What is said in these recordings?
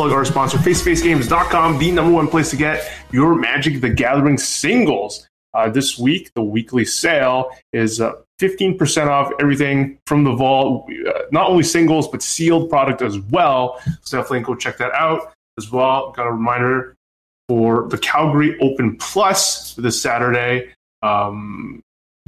plug our sponsor, FaceFaceGames.com, the number one place to get your Magic the Gathering singles. Uh, this week, the weekly sale is uh, 15% off everything from the vault, uh, not only singles, but sealed product as well. So definitely go check that out as well. Got a reminder for the Calgary Open Plus for this Saturday. Um,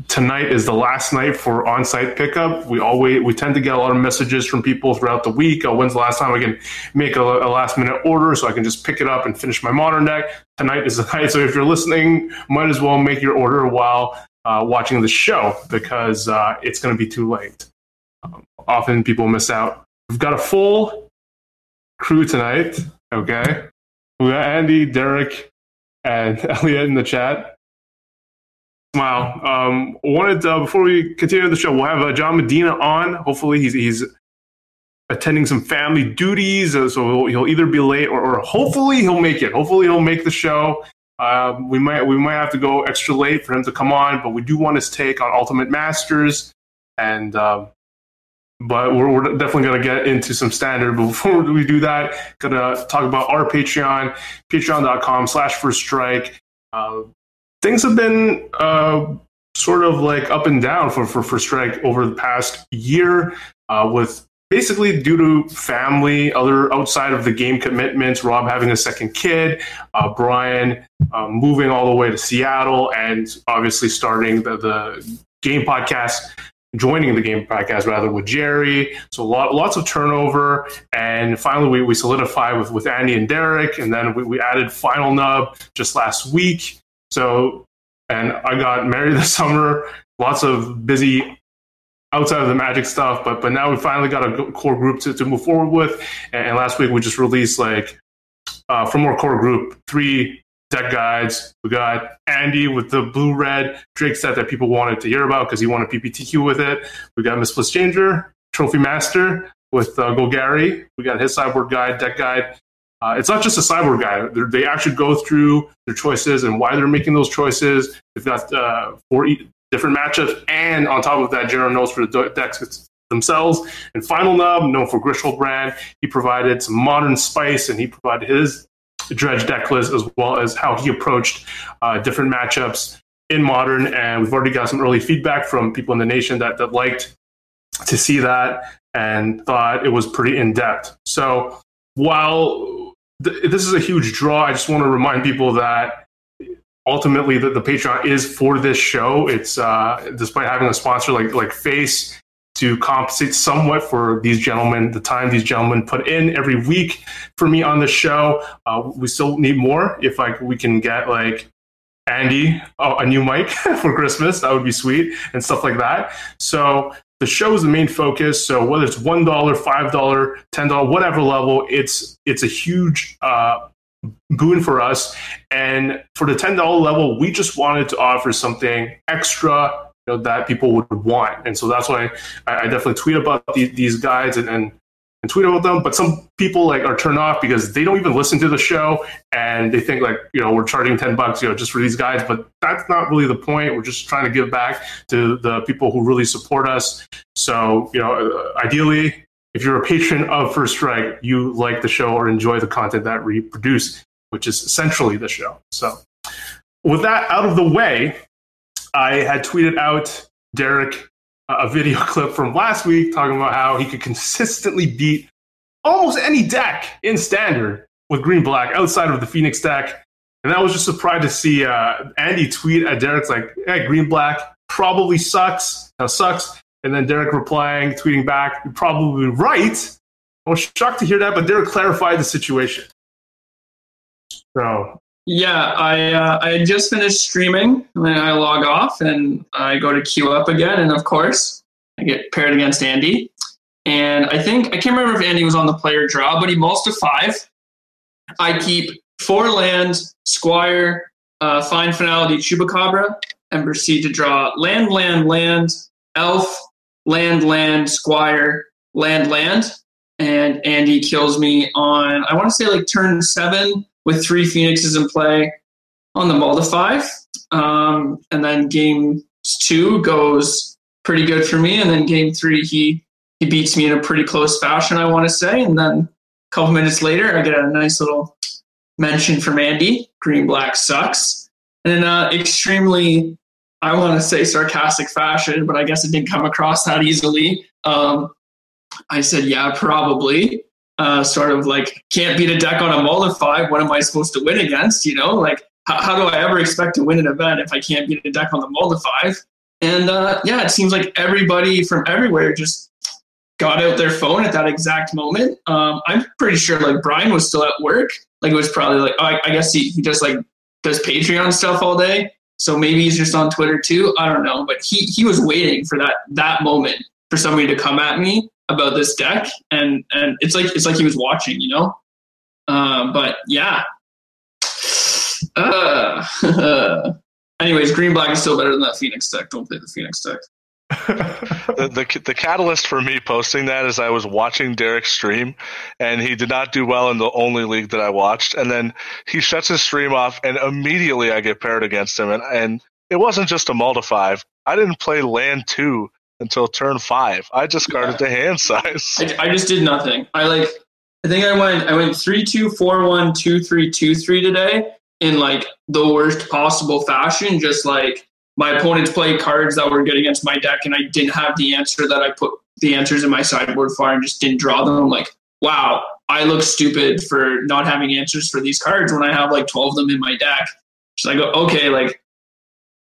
tonight is the last night for on-site pickup. We always we tend to get a lot of messages from people throughout the week. Uh, when's the last time I can make a, a last-minute order so I can just pick it up and finish my modern deck? Tonight is the night. So if you're listening, might as well make your order while uh, watching the show because uh, it's going to be too late. Um, often people miss out. We've got a full crew tonight. Okay, we got Andy, Derek, and Elliot in the chat. Smile. Um, wanted uh, before we continue the show, we'll have uh, John Medina on. Hopefully, he's he's attending some family duties, uh, so he'll either be late or, or hopefully he'll make it. Hopefully, he'll make the show. Uh, we might we might have to go extra late for him to come on, but we do want his take on Ultimate Masters, and uh, but we're, we're definitely going to get into some standard. But before we do that, going to talk about our Patreon, patreon.com slash first strike. Uh, things have been uh, sort of like up and down for, for, for Strike over the past year uh, with basically due to family, other outside of the game commitments, Rob having a second kid, uh, Brian um, moving all the way to Seattle, and obviously starting the, the game podcast joining the game podcast rather with Jerry. So lot, lots of turnover. And finally, we, we solidified with, with Andy and Derek. And then we, we added Final Nub just last week. So, and I got married this summer. Lots of busy outside of the magic stuff, but but now we finally got a core group to, to move forward with. And, last week we just released like uh, from our core group three deck guides. We got Andy with the blue red Drake set that people wanted to hear about because he wanted PPTQ with it. We got Miss Changer, Trophy Master with uh, Golgari. We got his sideboard guide, deck guide. Uh, it's not just a sideboard guy. They're, they actually go through their choices and why they're making those choices. They've got uh, four different matchups, and on top of that, general notes for the decks themselves. And Final Nub, known for Grishoalbrand, he provided some modern spice, and he provided his dredge deck list as well as how he approached uh, different matchups in modern. And we've already got some early feedback from people in the nation that, that liked to see that and thought it was pretty in depth. So while th- this is a huge draw, I just want to remind people that ultimately the, the Patreon is for this show. It's uh, despite having a sponsor like like Face to compensate somewhat for these gentlemen, the time these gentlemen put in every week for me on the show. Uh, we still need more. If like we can get like Andy oh, a new mic for Christmas, that would be sweet and stuff like that. So the show is the main focus. So whether it's one dollar, five dollar, ten dollar, whatever level, it's it's a huge uh, boon for us. And for the ten dollar level, we just wanted to offer something extra you know, that people would want. And so that's why I, I definitely tweet about the, these guides and, and, and tweet about them. But some people like are turned off because they don't even listen to the show and they think like, you know, we're charging 10 bucks, you know, just for these guys. But that's not really the point. We're just trying to give back to the people who really support us. So, you know, uh, ideally, if you're a patron of First Strike, you like the show or enjoy the content that we produce, which is essentially the show. So, with that out of the way, I had tweeted out Derek a video clip from last week talking about how he could consistently beat almost any deck in standard with green black outside of the Phoenix deck. And I was just surprised to see uh, Andy tweet at Derek's like, hey, green black probably sucks. Now sucks. And then Derek replying, tweeting back, you're probably right. I was shocked to hear that, but Derek clarified the situation. So yeah, I uh, I just finished streaming, and then I log off and I go to queue up again, and of course I get paired against Andy. And I think I can't remember if Andy was on the player draw, but he mulls of five. I keep four land, Squire, uh, Find Finality, Chupacabra, and proceed to draw land, land, land, Elf, land, land, Squire, land, land. And Andy kills me on I want to say like turn seven with three Phoenixes in play on the Mulda five. Um, and then game two goes pretty good for me. And then game three, he he beats me in a pretty close fashion, I want to say. And then a couple minutes later, I get a nice little mention from Andy Green Black sucks. And in uh, extremely, I want to say sarcastic fashion, but I guess it didn't come across that easily. Um, I said, yeah, probably. Uh, sort of like, can't beat a deck on a Moldify. What am I supposed to win against? You know, like, how, how do I ever expect to win an event if I can't beat a deck on the Moldify? And uh, yeah, it seems like everybody from everywhere just got out their phone at that exact moment. Um, I'm pretty sure like Brian was still at work. Like it was probably like oh, I, I, guess he, he just like does Patreon stuff all day. So maybe he's just on Twitter too. I don't know, but he he was waiting for that that moment for somebody to come at me about this deck, and and it's like it's like he was watching, you know. Uh, but yeah. Uh, anyways, green black is still better than that Phoenix deck. Don't play the Phoenix deck. the, the, the catalyst for me posting that is I was watching Derek stream, and he did not do well in the only league that I watched. And then he shuts his stream off, and immediately I get paired against him. And, and it wasn't just a multi five. I didn't play land two until turn five. I discarded yeah. the hand size. I, I just did nothing. I like. I think I went. I went three two four one two three two three today in like the worst possible fashion. Just like my opponents played cards that were good against my deck, and I didn't have the answer that I put the answers in my sideboard for, and just didn't draw them. I'm like, wow, I look stupid for not having answers for these cards when I have like 12 of them in my deck. So I go, okay, like,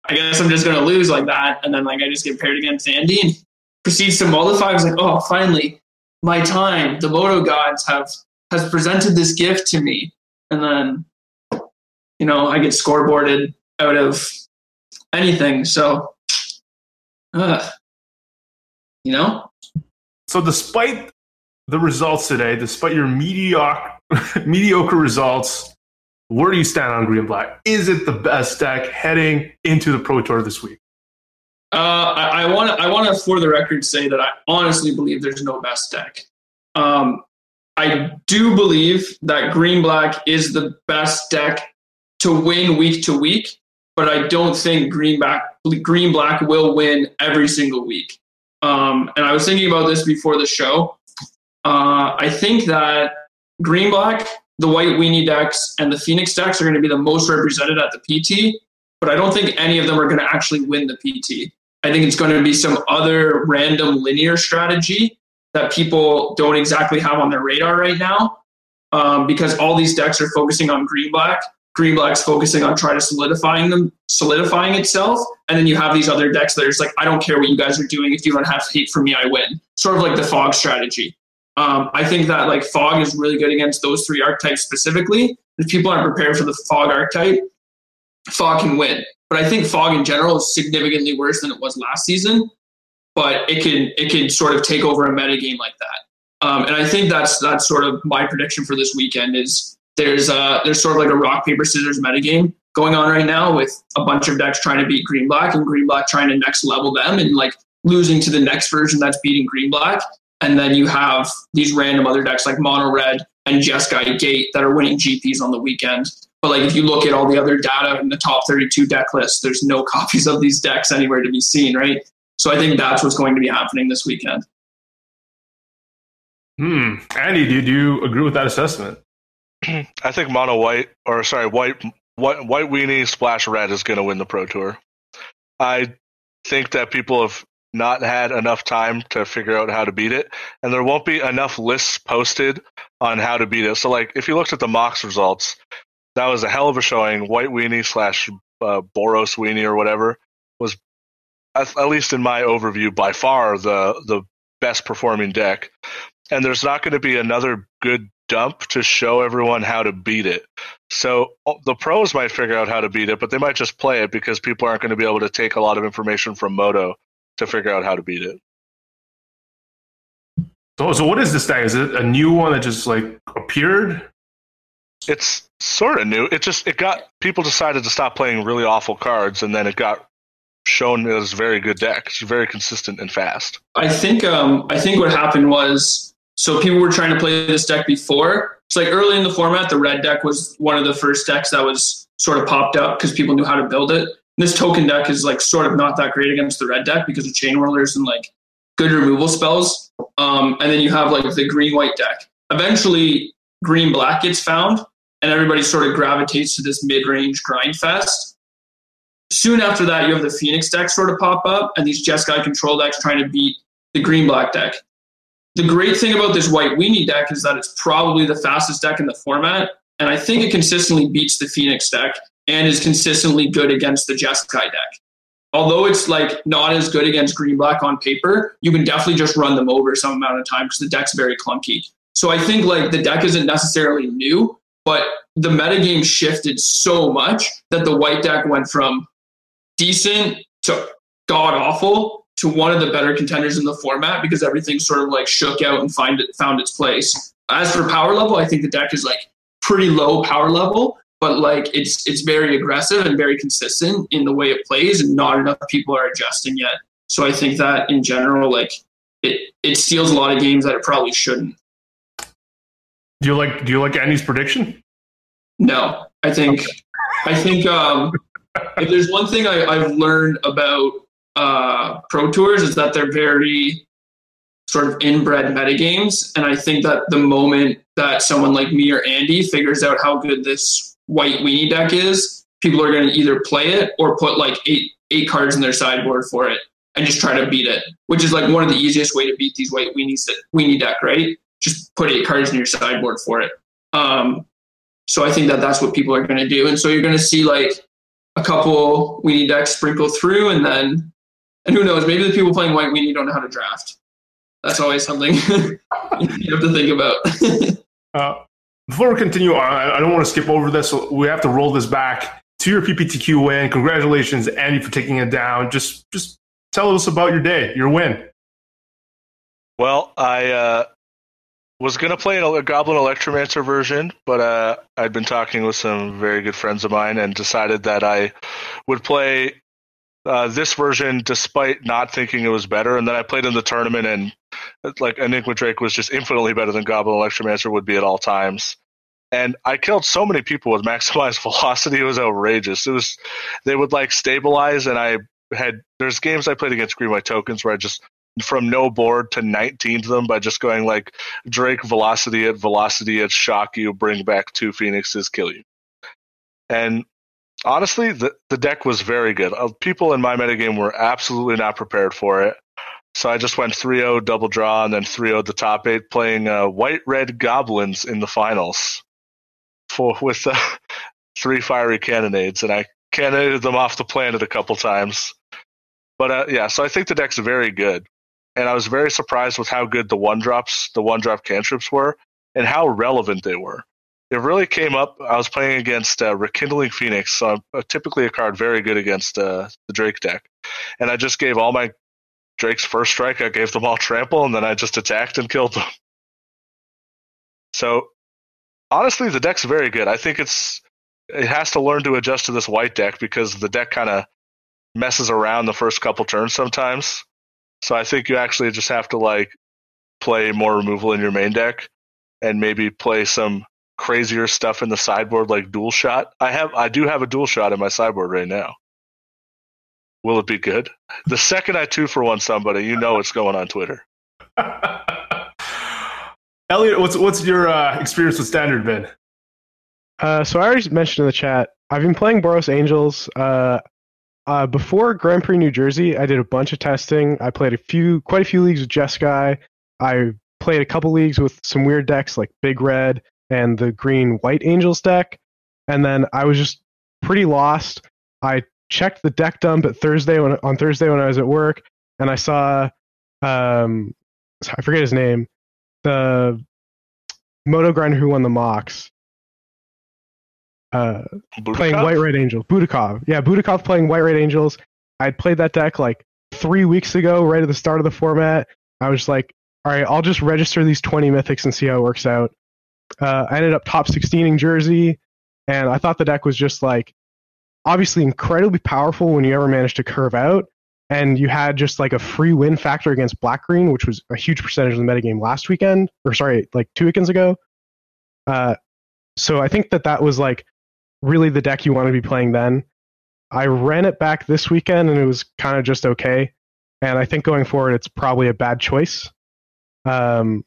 I guess I'm just gonna lose like that, and then like I just get paired against Andy and proceeds to mollify. I was like, oh, finally, my time. The Moto gods have has presented this gift to me, and then you know I get scoreboarded out of anything. So, uh, you know. So, despite the results today, despite your mediocre mediocre results, where do you stand on Green Black? Is it the best deck heading into the Pro Tour this week? Uh, I want to I want to for the record say that I honestly believe there's no best deck. Um, I do believe that Green Black is the best deck to win week to week but I don't think Green Black Green Black will win every single week. Um, and I was thinking about this before the show. Uh, I think that Green Black, the White Weenie decks, and the Phoenix decks are going to be the most represented at the PT. But I don't think any of them are going to actually win the PT. I think it's going to be some other random linear strategy that people don't exactly have on their radar right now um, because all these decks are focusing on green black Green Black's focusing on trying to solidifying them, solidifying itself, and then you have these other decks that are just like, I don't care what you guys are doing. If you don't have hate for me, I win. Sort of like the Fog strategy. Um, I think that like Fog is really good against those three archetypes specifically. If people aren't prepared for the Fog archetype, Fog can win. But I think Fog in general is significantly worse than it was last season. But it can it can sort of take over a meta game like that. Um, and I think that's that's sort of my prediction for this weekend is there's uh there's sort of like a rock paper scissors meta game going on right now with a bunch of decks trying to beat green black and green black trying to next level them and like losing to the next version that's beating green black and then you have these random other decks like mono red and Jeskai Gate that are winning GPs on the weekend. But like if you look at all the other data in the top 32 deck list, there's no copies of these decks anywhere to be seen, right? So I think that's what's going to be happening this weekend. Hmm. Andy, did you agree with that assessment? I think mono white or sorry white white white weenie splash red is going to win the pro tour. I think that people have not had enough time to figure out how to beat it, and there won't be enough lists posted on how to beat it. So, like, if you looked at the Mox results, that was a hell of a showing. White weenie slash uh, Boros weenie or whatever was, at, at least in my overview, by far the the best performing deck. And there's not going to be another good dump to show everyone how to beat it. So uh, the pros might figure out how to beat it, but they might just play it because people aren't going to be able to take a lot of information from Moto to figure out how to beat it. So, so what is this thing? Is it a new one that just like appeared? It's sort of new. It just it got people decided to stop playing really awful cards, and then it got shown as a very good deck. It's very consistent and fast. I think um, I think what happened was so people were trying to play this deck before. It's like early in the format, the red deck was one of the first decks that was sort of popped up because people knew how to build it. This token deck is like sort of not that great against the red deck because of Chainwhirlers and like good removal spells. Um, and then you have like the green white deck. Eventually, green black gets found, and everybody sort of gravitates to this mid range grind fest. Soon after that, you have the Phoenix deck sort of pop up, and these Jeskai control decks trying to beat the green black deck. The great thing about this white weenie deck is that it's probably the fastest deck in the format, and I think it consistently beats the Phoenix deck and is consistently good against the Jeskai deck. Although it's like not as good against green black on paper, you can definitely just run them over some amount of time because the deck's very clunky. So I think like the deck isn't necessarily new, but the metagame shifted so much that the white deck went from decent to god awful to one of the better contenders in the format because everything sort of like shook out and find it found its place. As for power level, I think the deck is like pretty low power level, but like it's it's very aggressive and very consistent in the way it plays, and not enough people are adjusting yet. So I think that in general, like it it steals a lot of games that it probably shouldn't. Do you like Do you like Andy's prediction? No, I think I think um, if there's one thing I, I've learned about uh, pro tours is that they're very sort of inbred metagames, and I think that the moment that someone like me or Andy figures out how good this white weenie deck is, people are going to either play it or put like eight eight cards in their sideboard for it and just try to beat it, which is like one of the easiest way to beat these white weenies weenie deck, right? Just put eight cards in your sideboard for it. Um, so I think that that's what people are going to do, and so you're going to see like a couple weenie decks sprinkle through, and then and who knows, maybe the people playing white weenie don't know how to draft. That's always something you have to think about. uh, before we continue on, I don't want to skip over this. So we have to roll this back to your PPTQ win. Congratulations, Andy, for taking it down. Just, just tell us about your day, your win. Well, I uh, was going to play a Goblin Electromancer version, but uh, I'd been talking with some very good friends of mine and decided that I would play uh, this version despite not thinking it was better. And then I played in the tournament, and like Enigma Drake was just infinitely better than Goblin Electromancer would be at all times. And I killed so many people with Maximize Velocity; it was outrageous. It was they would like stabilize, and I had there's games I played against Green White Tokens where I just from no board to 19 to them by just going like Drake velocity at velocity at shock you, bring back two phoenixes, kill you. And honestly, the, the deck was very good. Uh, people in my metagame were absolutely not prepared for it. So I just went 3 0 double draw and then 3 0 the top eight, playing uh, white red goblins in the finals for with uh, three fiery cannonades. And I cannonaded them off the planet a couple times. But uh, yeah, so I think the deck's very good. And I was very surprised with how good the one drops, the one drop cantrips were, and how relevant they were it really came up. I was playing against uh, Rekindling Phoenix, so I'm uh, typically a card very good against uh, the Drake deck. And I just gave all my Drake's first strike, I gave them all trample, and then I just attacked and killed them. So honestly, the deck's very good. I think it's it has to learn to adjust to this white deck because the deck kind of messes around the first couple turns sometimes. So I think you actually just have to like play more removal in your main deck and maybe play some crazier stuff in the sideboard like dual shot. I have I do have a dual shot in my sideboard right now. Will it be good? The second I two for one somebody, you know what's going on Twitter. Elliot, what's what's your uh, experience with standard been? Uh, so I already mentioned in the chat. I've been playing Boros Angels. Uh, uh, before Grand Prix New Jersey, I did a bunch of testing. I played a few, quite a few leagues with Jeskai. I played a couple leagues with some weird decks like Big Red and the green white angels deck. And then I was just pretty lost. I checked the deck dump at Thursday when, on Thursday when I was at work, and I saw um, I forget his name, the Moto grinder who won the Mox. Uh, playing White Red Angels. Budakov. Yeah, Budakov playing White Red Angels. I had played that deck like three weeks ago, right at the start of the format. I was like, all right, I'll just register these 20 mythics and see how it works out. Uh, I ended up top 16 in Jersey, and I thought the deck was just like obviously incredibly powerful when you ever managed to curve out. And you had just like a free win factor against black green, which was a huge percentage of the metagame last weekend, or sorry, like two weekends ago. Uh, so I think that that was like really the deck you want to be playing then. I ran it back this weekend and it was kind of just okay. and I think going forward, it's probably a bad choice. Um,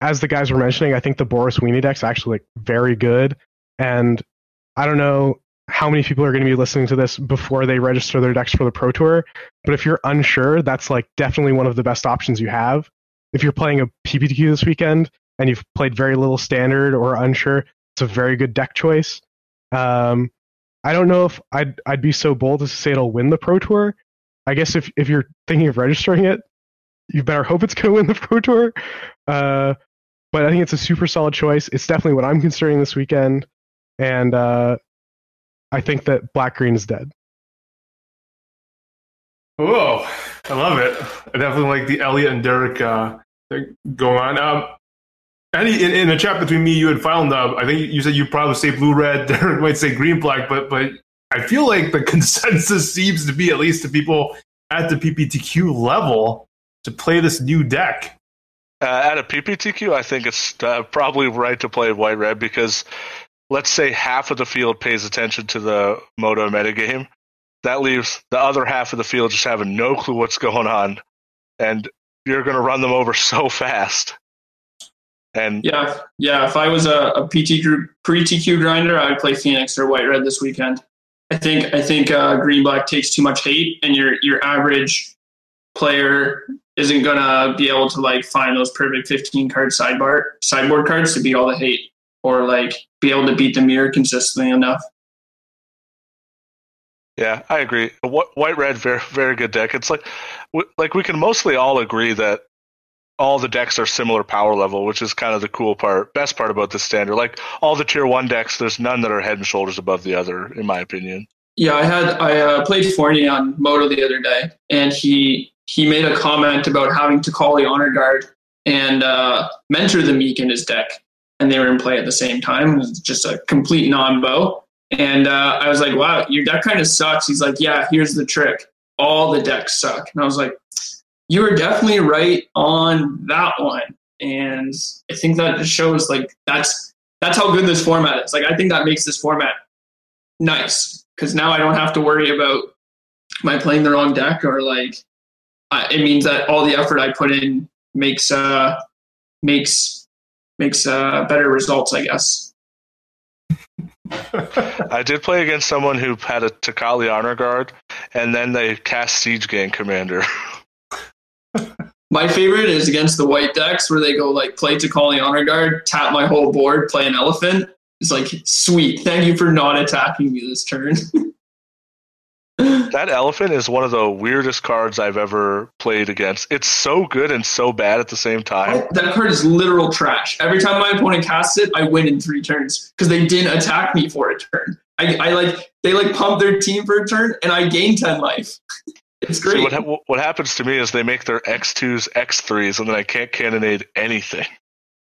as the guys were mentioning, I think the Boros Weenie deck's actually like very good, and I don't know how many people are going to be listening to this before they register their decks for the Pro Tour. But if you're unsure, that's like definitely one of the best options you have. If you're playing a PPTQ this weekend and you've played very little standard or unsure, it's a very good deck choice. Um, I don't know if I'd I'd be so bold as to say it'll win the Pro Tour. I guess if if you're thinking of registering it, you better hope it's going to win the Pro Tour. Uh, but I think it's a super solid choice. It's definitely what I'm considering this weekend, and uh, I think that black green is dead. Whoa, I love it. I definitely like the Elliot and Derek uh, thing going on. Um, Andy, in, in the chat between me, you and Final Nub, I think you said you probably say blue red. Derek might say green black, but but I feel like the consensus seems to be at least to people at the PPTQ level to play this new deck. Uh, at a PPTQ, I think it's uh, probably right to play white red because let's say half of the field pays attention to the Moto metagame. That leaves the other half of the field just having no clue what's going on, and you're going to run them over so fast. And yeah, yeah. If I was a, a PT group pre TQ grinder, I'd play Phoenix or White Red this weekend. I think I think uh, Green Black takes too much hate, and your your average player isn't gonna be able to like find those perfect 15 card sidebar sideboard cards to beat all the hate or like be able to beat the mirror consistently enough. Yeah, I agree. White red, very very good deck. It's like like we can mostly all agree that all the decks are similar power level, which is kind of the cool part, best part about this standard. Like all the tier one decks, there's none that are head and shoulders above the other, in my opinion. Yeah, I had I uh, played Fournier on Moto the other day, and he he made a comment about having to call the honor guard and uh, mentor the meek in his deck, and they were in play at the same time. It was just a complete non-bow. And uh, I was like, wow, your deck kind of sucks. He's like, yeah, here's the trick. All the decks suck. And I was like, you were definitely right on that one. And I think that just shows like that's that's how good this format is. Like I think that makes this format nice because now I don't have to worry about am I playing the wrong deck or like it means that all the effort I put in makes uh makes makes uh better results, I guess. I did play against someone who had a Tocatli honor guard, and then they cast Siege Gang Commander. My favorite is against the white decks where they go like play Tocatli honor guard, tap my whole board, play an elephant. It's like sweet. Thank you for not attacking me this turn. that elephant is one of the weirdest cards I've ever played against. It's so good and so bad at the same time. That card is literal trash. Every time my opponent casts it, I win in three turns because they didn't attack me for a turn. I, I like they like pump their team for a turn, and I gain ten life. It's great. what, ha- what happens to me is they make their X2s X3s, and then I can't cannonade anything.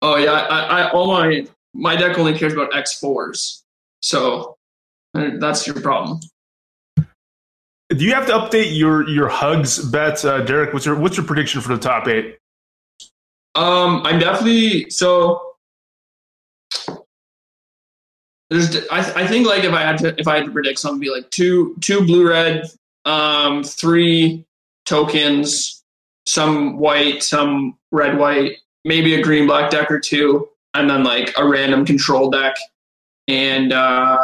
Oh yeah, I, I all my my deck only cares about X4s, so uh, that's your problem. Do you have to update your your hugs bet, uh, Derek? What's your what's your prediction for the top eight? Um, I'm definitely so. There's, I, I think like if I had to if I had to predict something, be like two two blue red, um, three tokens, some white, some red white, maybe a green black deck or two, and then like a random control deck, and uh,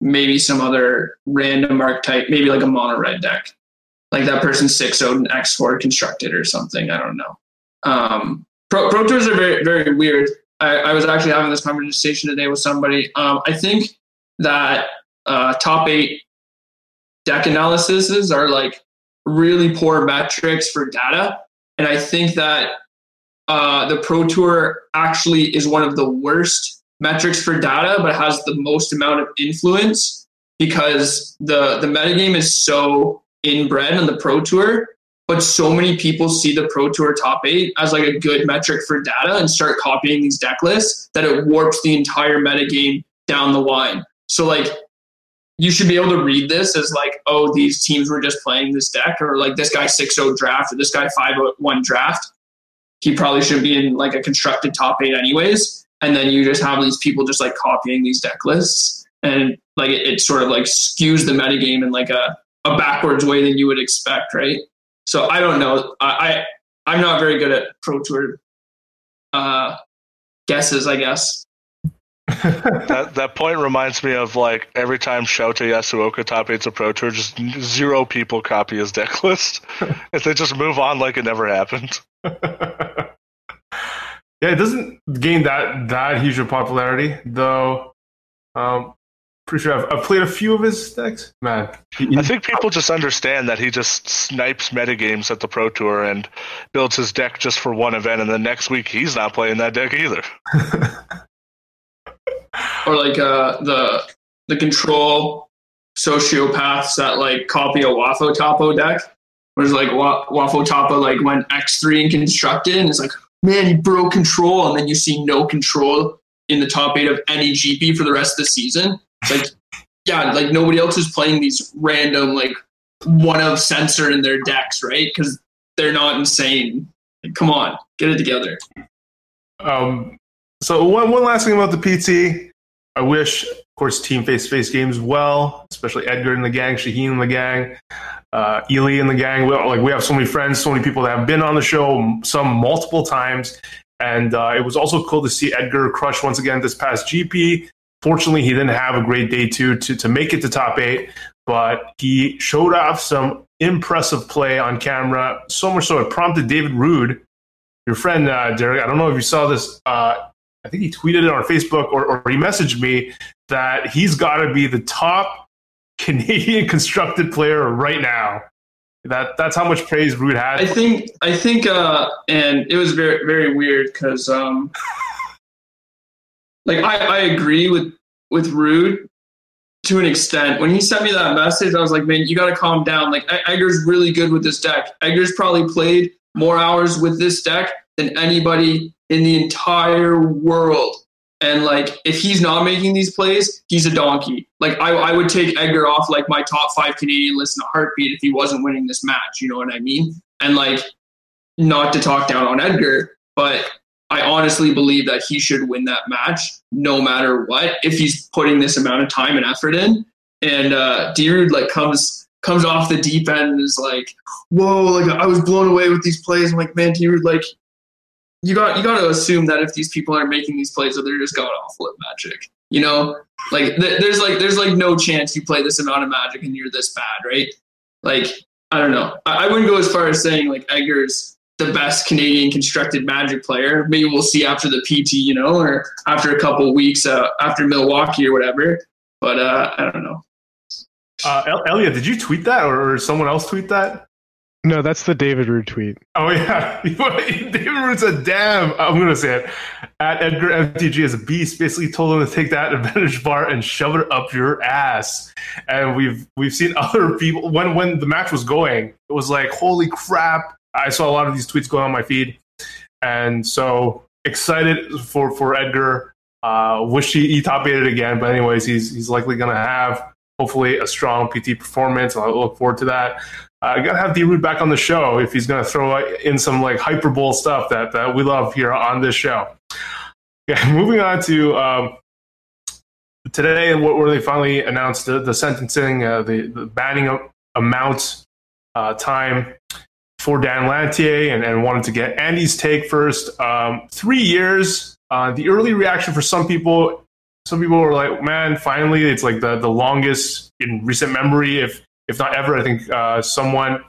maybe some other random archetype, maybe like a mono red deck. Like that person six owed an X four constructed or something. I don't know. Um, pro, pro tours are very very weird. I, I, was actually having this conversation today with somebody. Um, I think that uh, top eight deck analyses are like really poor metrics for data. And I think that uh, the Pro Tour actually is one of the worst metrics for data, but has the most amount of influence because the the metagame is so inbred on the Pro Tour. But so many people see the Pro Tour top eight as like a good metric for data and start copying these deck lists that it warps the entire metagame down the line. So like you should be able to read this as like, oh, these teams were just playing this deck, or like this guy 6-0 draft, or this guy 5-1 draft. He probably should be in like a constructed top eight anyways. And then you just have these people just like copying these deck lists. And like it, it sort of like skews the metagame in like a, a backwards way than you would expect, right? So I don't know. I, I am not very good at pro tour uh, guesses. I guess. that that point reminds me of like every time Shota Yasuoka top eight's a pro tour, just zero people copy his deck list. if they just move on like it never happened. yeah, it doesn't gain that that huge of popularity though. Um, pretty sure I've, I've, played a few of his decks. Man, I think people just understand that he just snipes metagames at the Pro Tour and builds his deck just for one event, and the next week he's not playing that deck either. or like uh, the the control sociopaths that like copy a Wafo-Tapa deck. Whereas like Wafo-Tapa like went X three and constructed, and it's like, man, he broke control, and then you see no control in the top eight of any GP for the rest of the season. It's like, yeah, like nobody else is playing these random like one of sensor in their decks, right? Because they're not insane. Like, come on, get it together. Um. So one one last thing about the PT. I wish, of course, team face to face games well, especially Edgar and the gang, Shaheen and the gang, uh, Ely and the gang. We, like we have so many friends, so many people that have been on the show, some multiple times, and uh, it was also cool to see Edgar crush once again this past GP. Fortunately, he didn't have a great day two to, to make it to top eight, but he showed off some impressive play on camera. So much so it prompted David Rude, your friend uh, Derek. I don't know if you saw this. Uh, I think he tweeted it on Facebook or, or he messaged me that he's got to be the top Canadian constructed player right now. That that's how much praise Rude had. I think I think uh, and it was very very weird because um, like I, I agree with with Rude to an extent. When he sent me that message, I was like, man, you got to calm down. Like Edgar's really good with this deck. Edgar's probably played more hours with this deck than anybody in the entire world. And like, if he's not making these plays, he's a donkey. Like, I, I would take Edgar off like my top five Canadian list in a heartbeat if he wasn't winning this match. You know what I mean? And like, not to talk down on Edgar, but I honestly believe that he should win that match no matter what if he's putting this amount of time and effort in. And uh, D-Rude like comes comes off the deep end and is like, "Whoa!" Like I was blown away with these plays. I'm like, man, D-Rude, like you got you got to assume that if these people are making these plays, that they're just going off flip magic. You know, like th- there's like there's like no chance you play this amount of magic and you're this bad, right? Like I don't know. I, I wouldn't go as far as saying like Edgar's the best Canadian constructed Magic player. Maybe we'll see after the PT, you know, or after a couple weeks uh, after Milwaukee or whatever. But uh, I don't know. Uh, Elliot, did you tweet that, or someone else tweet that? No, that's the David Rude tweet. Oh yeah, David Rude said, "Damn, I'm gonna say it." At Edgar MTG as a beast, basically told him to take that advantage bar and shove it up your ass. And we've we've seen other people when when the match was going, it was like, "Holy crap!" I saw a lot of these tweets going on my feed, and so excited for for Edgar. Uh, wish he, he top eight it again, but anyways, he's he's likely gonna have hopefully a strong PT performance. I look forward to that. I uh, gotta have D-Rude back on the show if he's gonna throw in some like hyperbole stuff that that we love here on this show. Yeah, moving on to um, today, what where they finally announced the, the sentencing, uh, the, the banning amount uh, time for Dan Lanthier, and, and wanted to get Andy's take first. Um, three years. Uh, the early reaction for some people, some people were like, "Man, finally, it's like the the longest in recent memory." If if not ever. I think uh, someone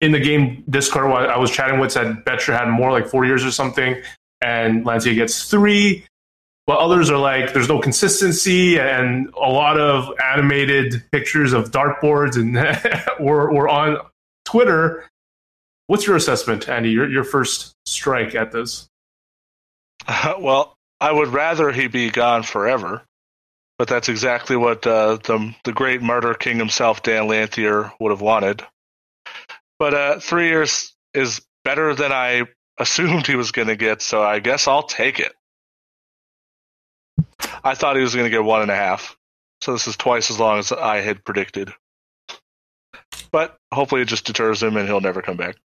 in the game Discord I was chatting with said Bettcher had more like four years or something, and Lanthier gets three. But others are like, there's no consistency, and a lot of animated pictures of dartboards, and were, were on Twitter. What's your assessment, Andy? Your your first strike at this? Uh, well, I would rather he be gone forever but that's exactly what uh, the the great murder king himself, Dan Lanthier, would have wanted. But uh, three years is better than I assumed he was going to get, so I guess I'll take it. I thought he was going to get one and a half, so this is twice as long as I had predicted. But hopefully, it just deters him and he'll never come back.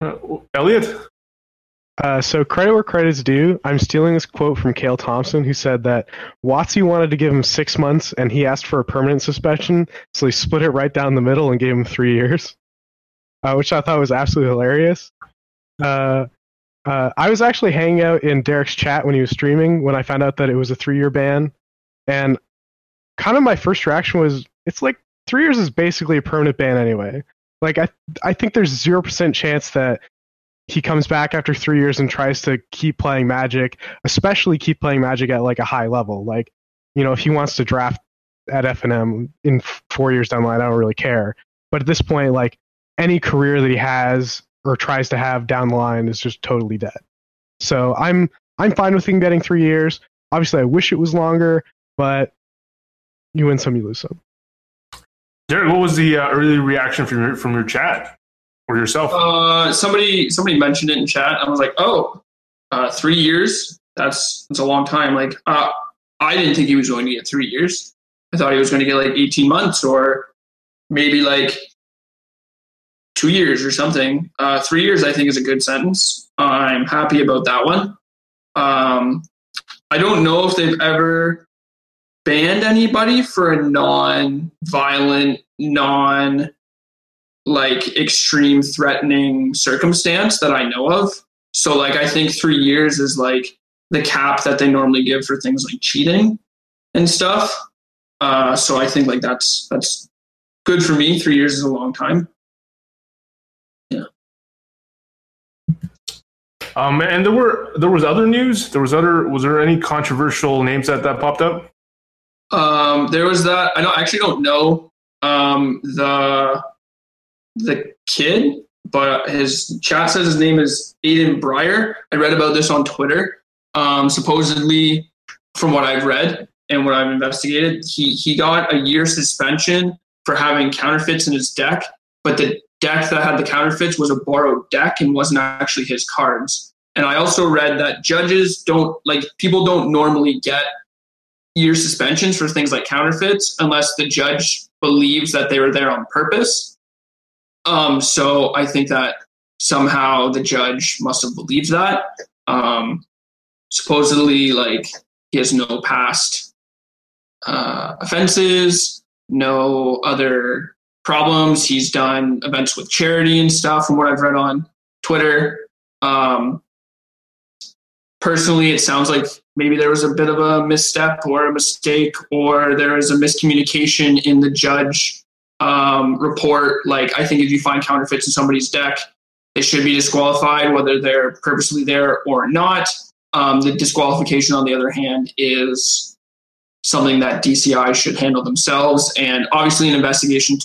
Uh, Elliot, uh, so credit where credit's due. I'm stealing this quote from Cale Thompson, who said that WotC wanted to give him six months, and he asked for a permanent suspension, so he split it right down the middle and gave him three years. uh, which I thought was absolutely hilarious. Uh, uh, I was actually hanging out in Derek's chat when he was streaming when I found out that it was a three year ban, and kind of my first reaction was, it's like three years is basically a permanent ban anyway. Like I, I think there's zero percent chance that he comes back after three years and tries to keep playing Magic, especially keep playing Magic at like a high level. Like, you know, if he wants to draft at FNM in four years down the line, I don't really care. But at this point, like any career that he has or tries to have down the line is just totally dead. So I'm I'm fine with him getting three years. Obviously, I wish it was longer, but you win some, you lose some. Derek, what was the uh, early reaction from your from your chat or yourself? Uh, somebody somebody mentioned it in chat. I was like, oh, uh, three years. That's that's a long time. Like, uh, I didn't think he was going to get three years. I thought he was going to get like eighteen months or maybe like two years or something. Uh, three years, I think, is a good sentence. I'm happy about that one. Um, I don't know if they've ever banned anybody for a non-violent, non like extreme threatening circumstance that I know of. So like I think three years is like the cap that they normally give for things like cheating and stuff. Uh, so I think like that's that's good for me. Three years is a long time. Um, and there were there was other news. There was other. Was there any controversial names that that popped up? Um, there was that. I don't I actually don't know um, the the kid, but his chat says his name is Aiden Breyer. I read about this on Twitter. Um, supposedly, from what I've read and what I've investigated, he he got a year suspension for having counterfeits in his deck, but the deck that had the counterfeits was a borrowed deck and wasn't actually his cards. And I also read that judges don't like people don't normally get year suspensions for things like counterfeits unless the judge believes that they were there on purpose. Um, so I think that somehow the judge must have believed that. Um, supposedly, like he has no past uh, offenses, no other problems. He's done events with charity and stuff, from what I've read on Twitter. Um, personally, it sounds like maybe there was a bit of a misstep or a mistake, or there was a miscommunication in the judge um, report. Like, I think if you find counterfeits in somebody's deck, they should be disqualified, whether they're purposely there or not. Um, the disqualification, on the other hand, is something that DCI should handle themselves. And obviously, an investigation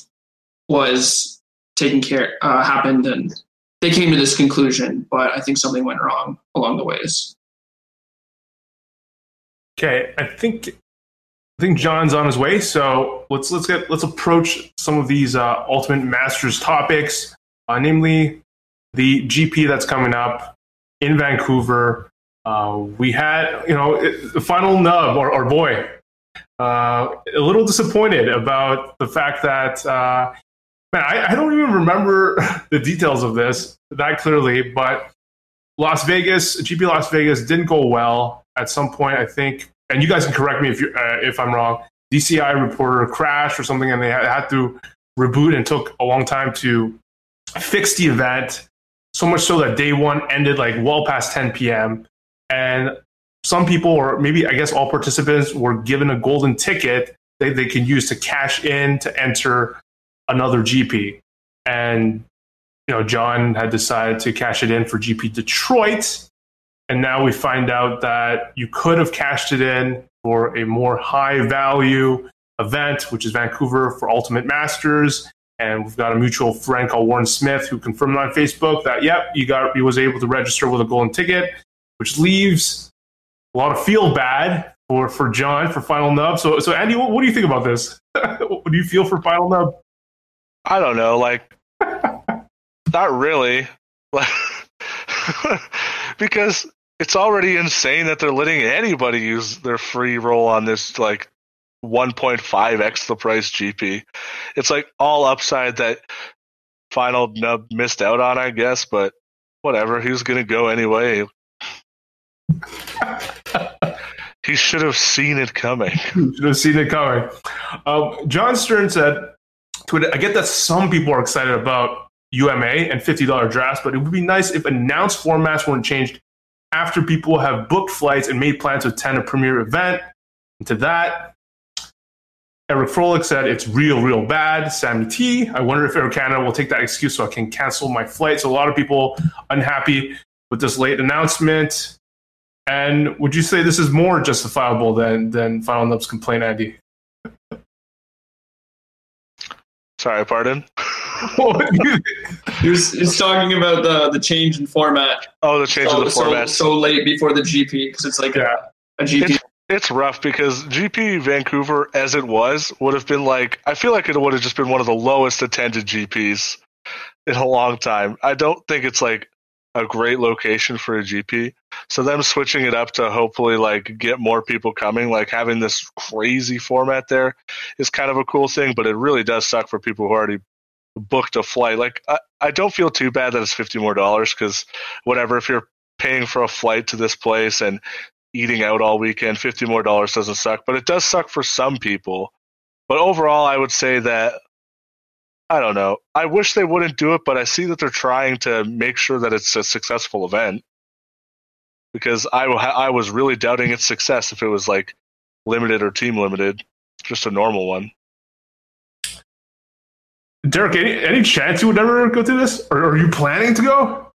was taken care uh, happened and they came to this conclusion but i think something went wrong along the ways okay i think i think john's on his way so let's let's get let's approach some of these uh, ultimate masters topics uh, namely the gp that's coming up in vancouver uh, we had you know the final nub or, or boy uh, a little disappointed about the fact that uh, man, I, I don't even remember the details of this that clearly, but Las Vegas, GP Las Vegas didn't go well at some point. I think, and you guys can correct me if you uh, if I'm wrong. DCI reporter crashed or something, and they had, to reboot and took a long time to fix the event. So much so that day one ended like well past 10 p.m. And some people, or maybe I guess all participants, were given a golden ticket they, they can use to cash in to enter another GP. And, you know, John had decided to cash it in for GP Detroit. And now we find out that you could have cashed it in for a more high value event, which is Vancouver for Ultimate Masters. And we've got a mutual friend called Warren Smith who confirmed on Facebook that, yep, you got, he was able to register with a golden ticket, which leaves a lot of feel bad for, for John for Final Nub. So, so Andy, what, what do you think about this? what do you feel for Final Nub? I don't know, like not really. because it's already insane that they're letting anybody use their free roll on this like 1.5x the price GP. It's like all upside that Final Nub missed out on, I guess, but whatever. He was going to go anyway. he should have seen it coming. should have seen it coming. Um, John Stern said, I get that some people are excited about UMA and $50 drafts, but it would be nice if announced formats weren't changed after people have booked flights and made plans to attend a premier event. And to that, Eric Froehlich said it's real, real bad. Sammy T, I wonder if Air Canada will take that excuse so I can cancel my flight. So a lot of people unhappy with this late announcement. And would you say this is more justifiable than than Final Nub's complaint, Andy? Sorry, pardon. he, was, he was talking about the the change in format. Oh, the change so, of the format. So, so late before the GP because it's like Yeah. a, a GP. It's, it's rough because GP Vancouver, as it was, would have been like I feel like it would have just been one of the lowest attended GPs in a long time. I don't think it's like a great location for a GP. So them switching it up to hopefully like get more people coming, like having this crazy format there is kind of a cool thing, but it really does suck for people who already booked a flight. Like I, I don't feel too bad that it's fifty more dollars because whatever if you're paying for a flight to this place and eating out all weekend, fifty more dollars doesn't suck. But it does suck for some people. But overall I would say that I don't know. I wish they wouldn't do it, but I see that they're trying to make sure that it's a successful event. Because I, I was really doubting its success if it was like limited or team limited, just a normal one. Derek, any, any chance you would ever go to this? Or are you planning to go?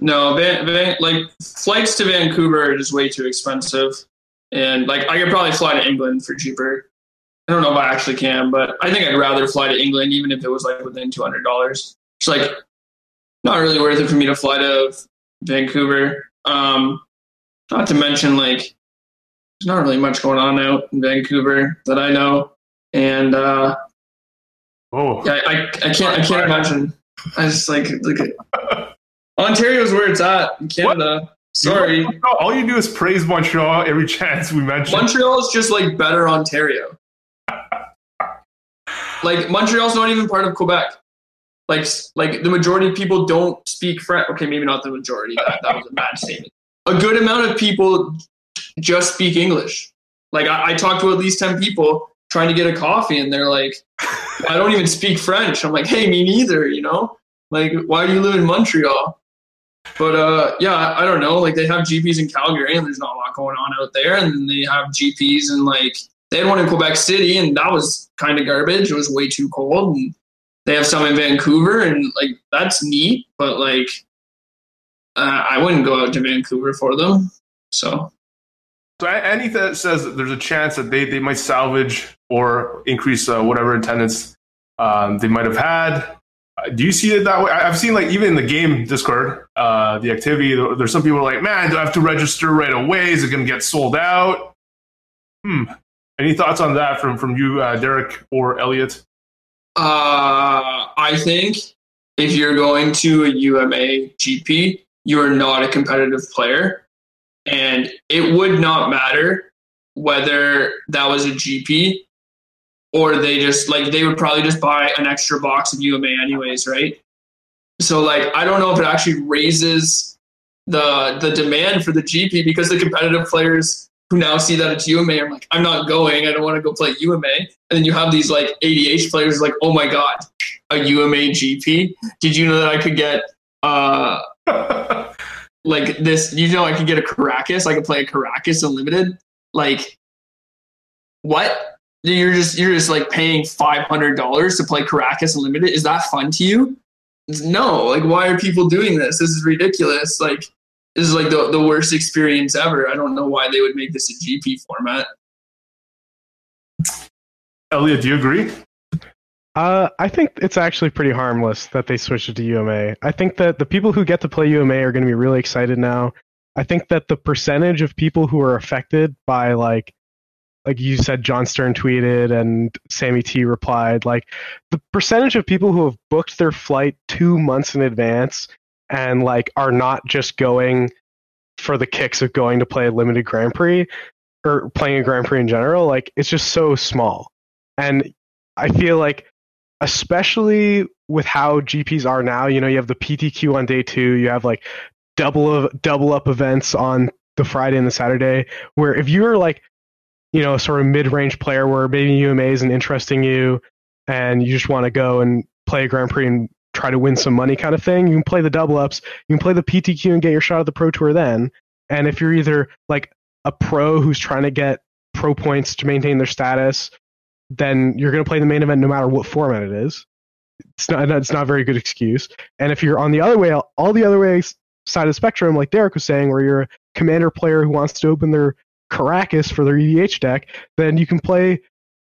No, Van, Van, like flights to Vancouver are just way too expensive, and like I could probably fly to England for cheaper. I don't know if I actually can, but I think I'd rather fly to England even if it was like within two hundred dollars. It's like not really worth it for me to fly to Vancouver. Um, not to mention like there's not really much going on out in Vancouver that I know, and uh, Oh, yeah, I, I can't I can't imagine. I just like look at Ontario's where it's at in Canada. Sorry. All you do is praise Montreal every chance we mention. Montreal is just like better Ontario. Like Montreal's not even part of Quebec. Like like the majority of people don't speak French. Okay, maybe not the majority. That, that was a bad statement. A good amount of people just speak English. Like I, I talked to at least ten people trying to get a coffee, and they're like, "I don't even speak French." I'm like, "Hey, me neither." You know, like why do you live in Montreal? But uh, yeah, I don't know. Like they have GPs in Calgary, and there's not a lot going on out there, and they have GPs in like they had one in Quebec City, and that was kind of garbage. It was way too cold, and they have some in Vancouver, and like that's neat. But like, uh, I wouldn't go out to Vancouver for them. So So a- Andy th- says that there's a chance that they, they might salvage or increase uh, whatever attendance um, they might have had. Uh, do you see it that way? I've seen like even in the game Discord, uh, the activity. There's some people like, "Man, do I have to register right away? Is it going to get sold out?" Hmm. Any thoughts on that from from you, uh, Derek or Elliot? Uh, I think if you're going to a UMA GP, you are not a competitive player, and it would not matter whether that was a GP or they just like they would probably just buy an extra box of UMA anyways, right? So like I don't know if it actually raises the the demand for the GP because the competitive players who now see that it's UMA are like, I'm not going, I don't want to go play UMA. And then you have these like EDH players like, oh my god, a UMA GP. Did you know that I could get uh like this you know I could get a Karakas, I could play a Karakas Unlimited? Like what? You're just you're just like paying five hundred dollars to play Karakas Unlimited. Is that fun to you? No, like why are people doing this? This is ridiculous. Like this is like the, the worst experience ever. I don't know why they would make this a GP format. Elliot, do you agree? Uh, I think it's actually pretty harmless that they switched it to UMA. I think that the people who get to play UMA are going to be really excited now. I think that the percentage of people who are affected by like, like you said, Jon Stern tweeted and Sammy T replied, like the percentage of people who have booked their flight two months in advance and like are not just going for the kicks of going to play a limited Grand Prix or playing a Grand Prix in general, like it's just so small. And I feel like especially with how GPs are now, you know, you have the PTQ on day two, you have like double of double up events on the Friday and the Saturday, where if you're like, you know, sort of mid range player where maybe UMA isn't interesting you and you just want to go and play a Grand Prix in try to win some money kind of thing. You can play the double ups, you can play the PTQ and get your shot at the Pro Tour then. And if you're either like a pro who's trying to get pro points to maintain their status, then you're going to play the main event no matter what format it is. It's not it's not a very good excuse. And if you're on the other way, all the other way side of the spectrum, like Derek was saying, where you're a commander player who wants to open their Karakas for their EDH deck, then you can play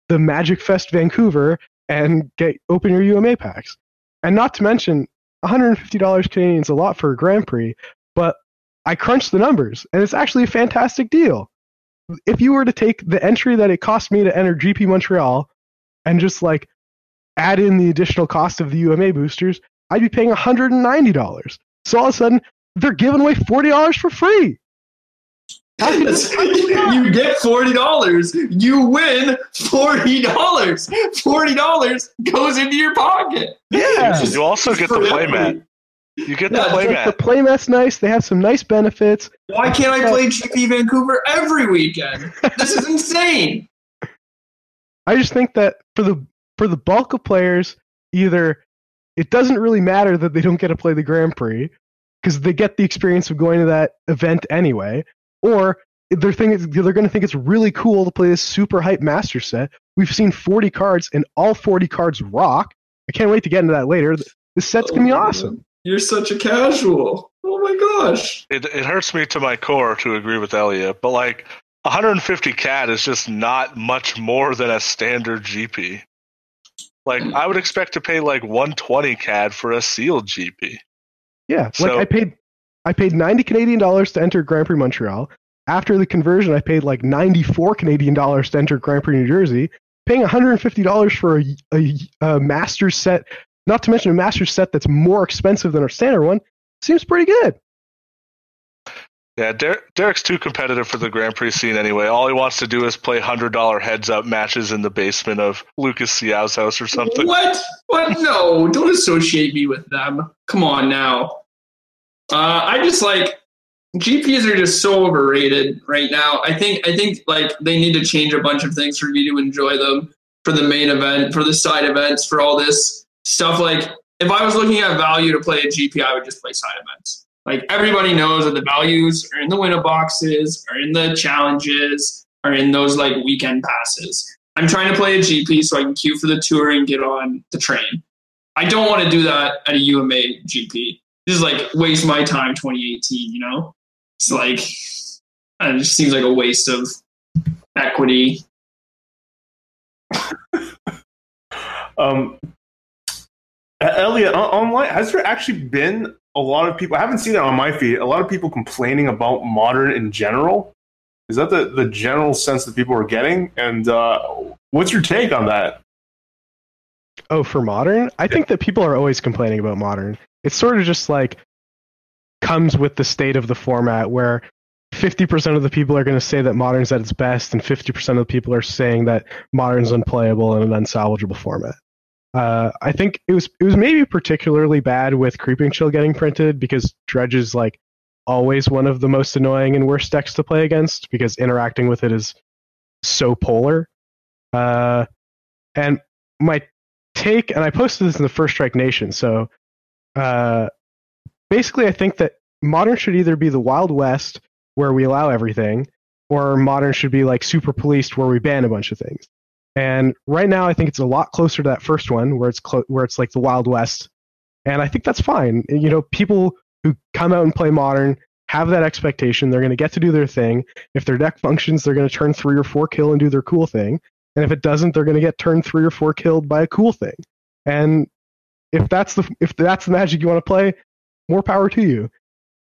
the Magic Fest Vancouver and get open your UMA packs. And not to mention, $150 Canadian is a lot for a Grand Prix, but I crunched the numbers, and it's actually a fantastic deal. If you were to take the entry that it cost me to enter GP Montreal and just like add in the additional cost of the UMA boosters, I'd be paying $190. So all of a sudden, they're giving away $40 for free. you get forty dollars. You win forty dollars. Forty dollars goes into your pocket. Yeah. You also get the playmat. You get the Yeah, playmat. The playmat's nice. They have some nice benefits. Why can't I play GP Vancouver every weekend? This is insane. I just think that for the for the bulk of players, either it doesn't really matter that they don't get to play the Grand Prix because they get the experience of going to that event anyway, or they're thinking they're going to think it's really cool to play this super hype master set. We've seen 40 cards, and all 40 cards rock. I can't wait to get into that later. This set's gonna be Oh, awesome. You're such a casual. Oh my gosh. it, it hurts me to my core to agree with Elliot, but like 150 CAD is just not much more than a standard GP. Like I would expect to pay like 120 CAD for a sealed GP. Yeah, like So- I paid, I paid 90 Canadian dollars to enter Grand Prix Montreal. After the conversion, I paid like 94 Canadian dollars to enter Grand Prix New Jersey. Paying 150 dollars for a, a, a master set, not to mention a master set that's more expensive than our standard one, seems pretty good. Yeah, Der- Derek's too competitive for the Grand Prix scene anyway. All he wants to do is play hundred dollar heads up matches in the basement of Lucas Siow's house or something. What? What? No, don't associate me with them. Come on now. Uh, I just like GPs are just so overrated right now. I think I think like they need to change a bunch of things for me to enjoy them for the main event, for the side events, for all this stuff. Like if I was looking at value to play a GP, I would just play side events. Like everybody knows that the values are in the winner boxes, are in the challenges, are in those like weekend passes. I'm trying to play a GP so I can queue for the tour and get on the train. I don't want to do that at a UMA GP. This is like waste my time 2018, you know? It's like it just seems like a waste of equity. Um, Elliot, online, has there actually been a lot of people? I haven't seen it on my feed. A lot of people complaining about modern in general. Is that the, the general sense that people are getting? And uh, what's your take on that? Oh, for modern, I think that people are always complaining about modern. It's sort of just like comes with the state of the format where 50% of the people are going to say that modern's at its best and 50% of the people are saying that modern's unplayable in an unsalvageable format. Uh, I think it was it was maybe particularly bad with Creeping Chill getting printed because Dredge is like always one of the most annoying and worst decks to play against because interacting with it is so polar. Uh, and my take, and I posted this in the First Strike Nation. So uh, basically, I think that modern should either be the Wild West where we allow everything, or modern should be like super policed where we ban a bunch of things. And right now, I think it's a lot closer to that first one where it's clo- where it's like the Wild West, and I think that's fine. You know, people who come out and play modern have that expectation. They're going to get to do their thing. If their deck functions, they're going to turn three or four kill and do their cool thing. And if it doesn't, they're going to get turned three or four killed by a cool thing. And if that's the if that's the magic you want to play, more power to you.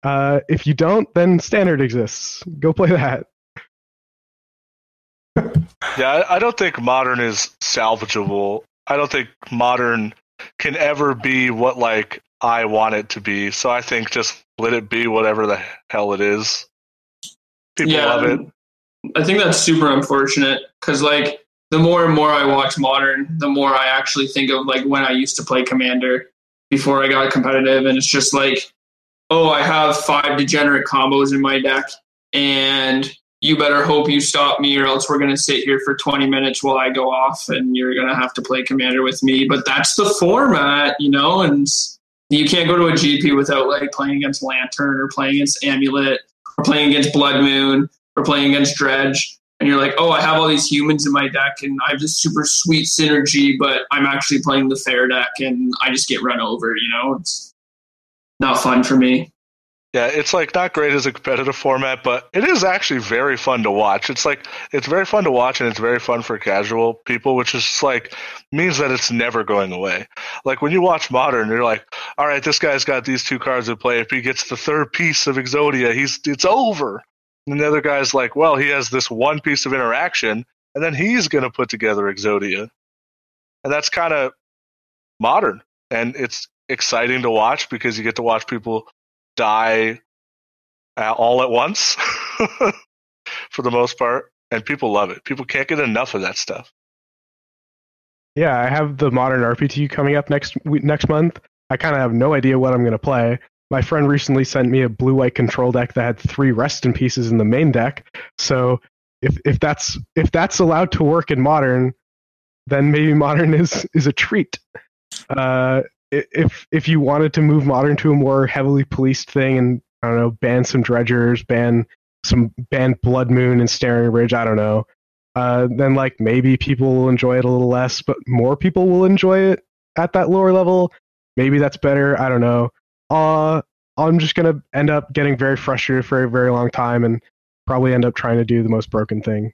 Uh, if you don't, then standard exists. Go play that. Yeah, I, I don't think modern is salvageable. I don't think modern can ever be what like I want it to be. So I think just let it be whatever the hell it is. People love it. I think that's super unfortunate because like the more and more I watch modern, the more I actually think of like when I used to play commander before I got competitive and it's just like, oh, I have five degenerate combos in my deck and you better hope you stop me or else we're going to sit here for 20 minutes while I go off and you're going to have to play commander with me. But that's the format, you know, and You can't go to a GP without like playing against Lantern or playing against Amulet or playing against Blood Moon or playing against Dredge. And you're like, oh, I have all these humans in my deck and I have this super sweet synergy, but I'm actually playing the fair deck and I just get run over, you know? It's not fun for me. Yeah, it's like not great as a competitive format, but it is actually very fun to watch. It's like it's very fun to watch and it's very fun for casual people, which is like means that it's never going away. Like when you watch modern, you're like, all right, this guy's got these two cards to play. If he gets the third piece of Exodia, he's it's over. And the other guy's like, well, he has this one piece of interaction, and then he's gonna put together Exodia. And that's kind of modern. And it's exciting to watch because you get to watch people die uh, all at once for the most part, and people love it. People can't get enough of that stuff. Yeah, I have the modern RPT coming up next next month. I kind of have no idea what I'm going to play. My friend recently sent me a blue white control deck that had three rest in pieces in the main deck. So if if that's if that's allowed to work in modern, then maybe modern is is a treat. Uh, if if you wanted to move modern to a more heavily policed thing and I don't know, ban some dredgers, ban some ban Blood Moon and Staring Ridge, I don't know. Uh, then like maybe people will enjoy it a little less, but more people will enjoy it at that lower level. Maybe that's better. I don't know. Uh, I'm just gonna end up getting very frustrated for a very long time and probably end up trying to do the most broken thing.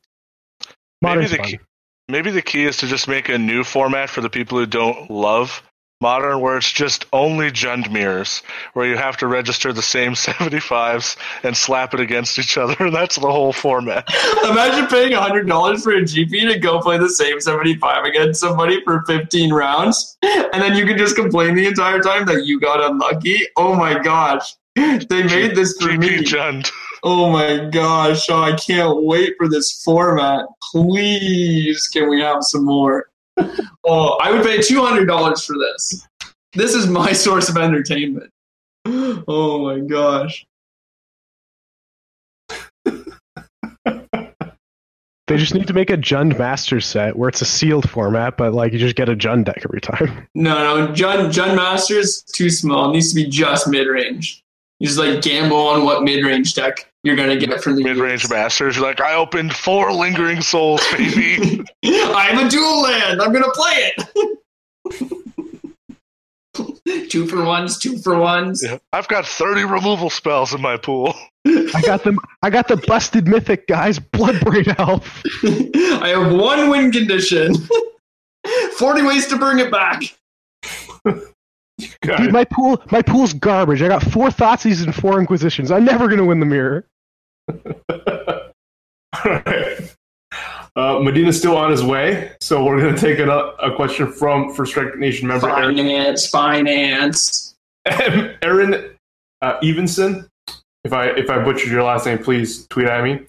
Modern's maybe the key, maybe the key is to just make a new format for the people who don't love modern where it's just only Jund mirrors, where you have to register the same 75s and slap it against each other, and that's the whole format. Imagine paying $100 for a GP to go play the same 75 against somebody for 15 rounds, and then you can just complain the entire time that you got unlucky. Oh my gosh. They made this for GP me. Jund. Oh my gosh. Oh, I can't wait for this format. Please, can we have some more? oh, I would pay two hundred dollars for this. This is my source of entertainment. Oh my gosh. They just need to make a Jund Master set where it's a sealed format, but like you just get a Jund deck every time. No, no, Jund Jund is too small. It needs to be just mid range. You just like gamble on what mid range deck you're gonna get from the mid range masters. You're like, I opened four lingering souls, baby. I'm a dual land. I'm gonna play it. two for ones, two for ones. Yeah. I've got 30 removal spells in my pool. I got them. I got the busted mythic guys, Bloodbraid Elf. I have one win condition. 40 ways to bring it back. Dude, my pool, my pool's garbage. I got four Thoughtseize and four Inquisitions. I'm never gonna win the mirror. Uh, Medina's still on his way, so we're going to take a, a question from First Strike Nation member finance, finance. Aaron uh, Evenson. If I if I butchered your last name, please tweet at me.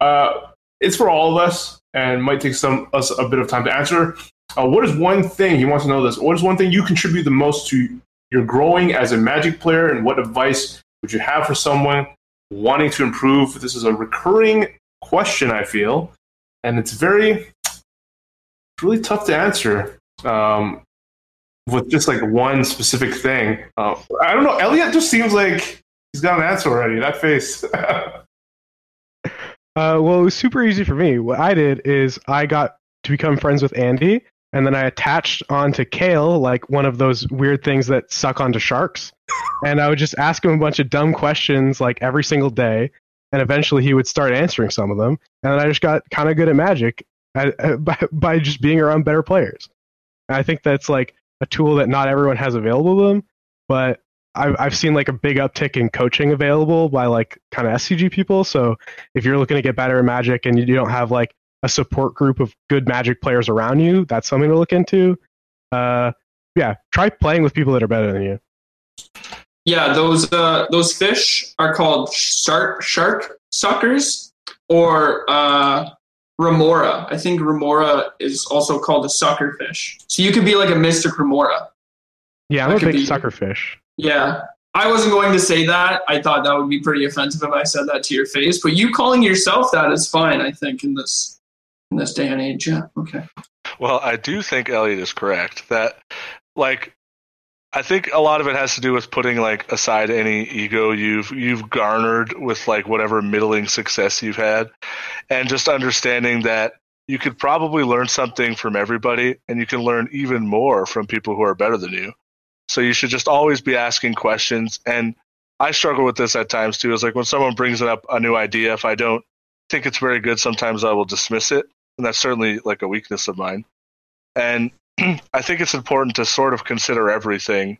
Uh, it's for all of us, and might take some us a bit of time to answer. Uh, what is one thing he wants to know? This. What is one thing you contribute the most to your growing as a Magic player, and what advice would you have for someone wanting to improve. This is a recurring question, I feel, and it's very, really tough to answer um, with just like one specific thing. Uh, I don't know. Elliot just seems like he's got an answer already. That face. uh, well, it was super easy for me. What I did is I got to become friends with Andy, and then I attached onto Kale like one of those weird things that suck onto sharks. And I would just ask him a bunch of dumb questions like every single day, and eventually he would start answering some of them. And I just got kind of good at Magic at, at, by, by just being around better players. And I think that's like a tool that not everyone has available to them, but I've I've seen like a big uptick in coaching available by like kind of SCG people. So if you're looking to get better at Magic and you don't have like a support group of good Magic players around you, that's something to look into. Uh, yeah, try playing with people that are better than you. Yeah, those uh, those fish are called shark shark suckers or uh, remora. I think remora is also called a sucker fish. So you could be like a Mystic remora. Yeah, I'm a big be, sucker fish. Yeah, I wasn't going to say that. I thought that would be pretty offensive if I said that to your face. But you calling yourself that is fine. I think in this in this day and age. Yeah. Okay. Well, I do think Elliot is correct that, like, I think a lot of it has to do with putting like aside any ego you've you've garnered with like whatever middling success you've had, and just understanding that you could probably learn something from everybody, and you can learn even more from people who are better than you. So you should just always be asking questions. And I struggle with this at times too. Is like when someone brings up a new idea, if I don't think it's very good, sometimes I will dismiss it, and that's certainly like a weakness of mine. And I think it's important to sort of consider everything,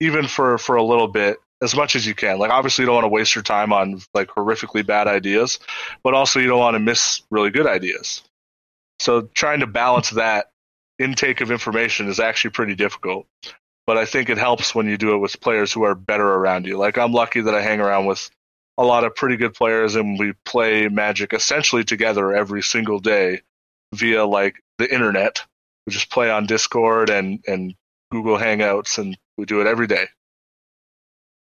even for for a little bit, as much as you can. Like obviously, you don't want to waste your time on like horrifically bad ideas, but also you don't want to miss really good ideas. So trying to balance that intake of information is actually pretty difficult. But I think it helps when you do it with players who are better around you. Like I'm lucky that I hang around with a lot of pretty good players and we play Magic essentially together every single day via like the internet we just play on Discord and and Google Hangouts, and we do it every day.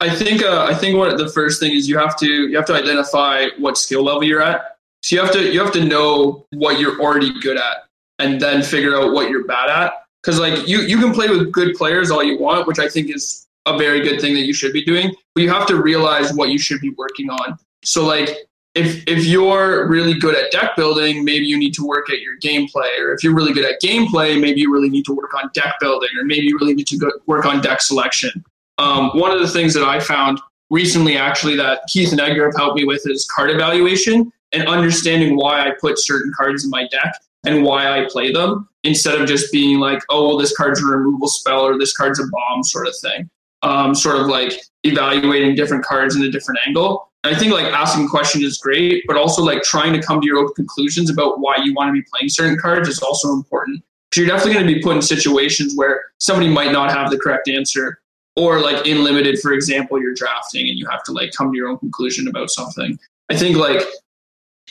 I think uh, I think what the first thing is you have to you have to identify what skill level you're at. So you have to you have to know what you're already good at, and then figure out what you're bad at. Because like you you can play with good players all you want, which I think is a very good thing that you should be doing. But you have to realize what you should be working on. So like if if you're really good at deck building, maybe you need to work at your gameplay, or if you're really good at gameplay, maybe you really need to work on deck building, or maybe you really need to go, work on deck selection. Um, one of the things that I found recently, actually, that Keith and Edgar have helped me with is card evaluation and understanding why I put certain cards in my deck and why I play them, instead of just being like, oh, well, this card's a removal spell or this card's a bomb sort of thing. Um, sort of like evaluating different cards in a different angle. I think like asking questions is great, but also like trying to come to your own conclusions about why you want to be playing certain cards is also important. Because you're definitely going to be put in situations where somebody might not have the correct answer, or like in limited, for example, you're drafting and you have to like come to your own conclusion about something. I think like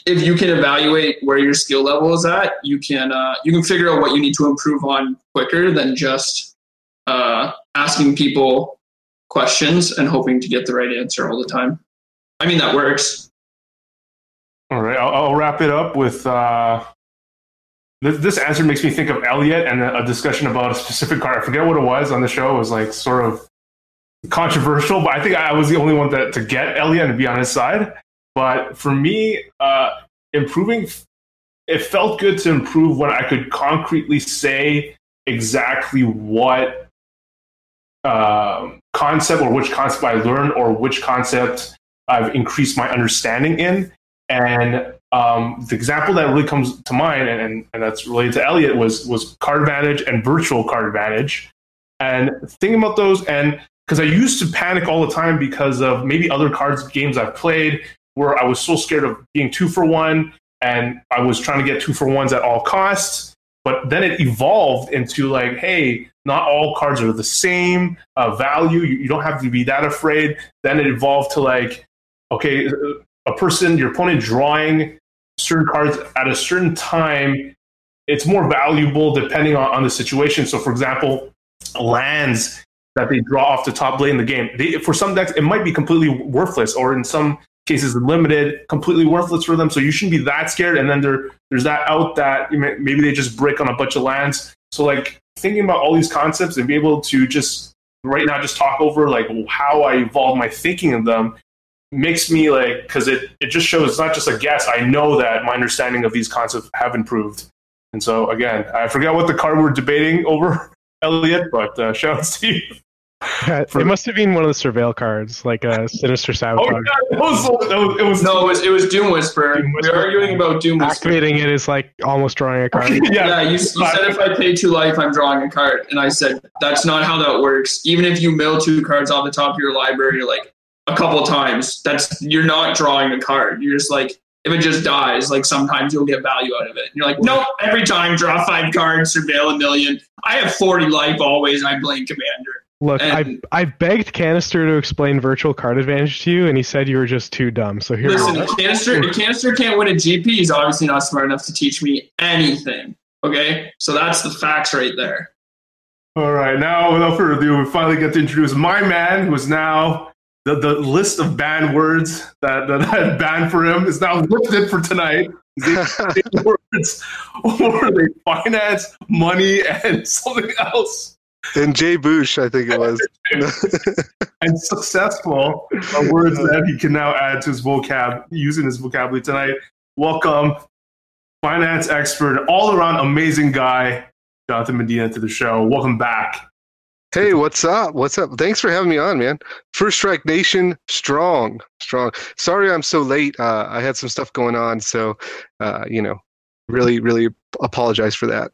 if you can evaluate where your skill level is at, you can uh, you can figure out what you need to improve on quicker than just uh, asking people questions and hoping to get the right answer all the time. I mean, that works. All right, I'll, I'll wrap it up with uh, this, this, answer makes me think of Elliot and a, a, discussion about a specific car. I forget what it was on the show. It was like sort of controversial, but I think I was the only one that to get Elliot and be on his side. But for me, uh, improving, it felt good to improve when I could concretely say exactly what uh, concept or which concept I learned or which concept I've increased my understanding in. And um, the example that really comes to mind, and, and that's related to Elliot, was was card advantage and virtual card advantage. And thinking about those, and because I used to panic all the time because of maybe other cards games I've played where I was so scared of being two for one, and I was trying to get two for ones at all costs. But then it evolved into like, hey, not all cards are the same uh, value. You, you don't have to be that afraid. Then it evolved to like, okay, a person, your opponent drawing certain cards at a certain time, it's more valuable depending on, on the situation. So, for example, lands that they draw off the top blade in the game, they, for some decks, it might be completely worthless, or in some cases, limited, completely worthless for them. So, you shouldn't be that scared. And then there, there's that out that maybe they just break on a bunch of lands. So, like, thinking about all these concepts and be able to just right now just talk over like how I evolve my thinking of them makes me like because it it just shows it's not just a guess. I know that my understanding of these concepts have improved. And so again, I forget what the card we're debating over, Elliot, but uh, shout out to you. it must have been one of the surveil cards, like a sinister sabotage. Oh, yeah, it, was, it, was, no, it was, it was Doom Whisper. Doom Whisper. We are arguing about Doom Whisper. Activating it is like almost drawing a card. yeah, yeah you, you said if I pay two life, I'm drawing a card, and I said that's not how that works. Even if you mill two cards off the top of your library, like a couple times, that's you're not drawing a card. You're just like if it just dies, like sometimes you'll get value out of it. And you're like, nope, every time draw five cards, surveil a million. I have 40 life always, and I blame commander. Look, and, I I begged Kanister to explain virtual card advantage to you, and he said you were just too dumb. So here. Listen, if Kanister, if Kanister can't win a GP, he's obviously not smart enough to teach me anything. Okay, so that's the facts right there. All right, now without further ado, we finally get to introduce my man, who is now the, the list of banned words that, that I had banned for him is now lifted for tonight. words or they finance, money, and something else. and Jay Bush, I think it was. and successful are words that he can now add to his vocab, using his vocabulary tonight. Welcome, finance expert, all around amazing guy, Jonathan Medina, to the show. Welcome back. Hey, what's up? What's up? Thanks for having me on, man. First Strike Nation, strong, strong. Sorry I'm so late. Uh, I had some stuff going on, so uh, you know, really, really apologize for that.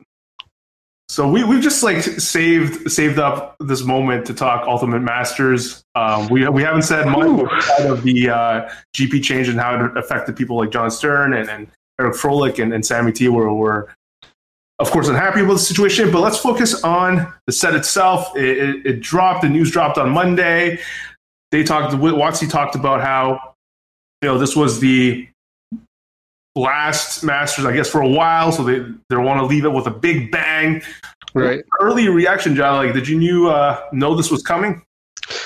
So we we've just like saved saved up this moment to talk Ultimate Masters. Um, we we haven't said much outside of the uh, GP change and how it affected people like Jon Stern and, and Eric Froehlich and, and Sammy T. Were, were of course unhappy with the situation. But let's focus on the set itself. It, it, it dropped. The news dropped on Monday. They talked. Watsy talked about how you know this was the last Masters, I guess, for a while. So they they want to leave it with a big bang. Right. Early reaction, John. Like, did you knew, uh, know this was coming?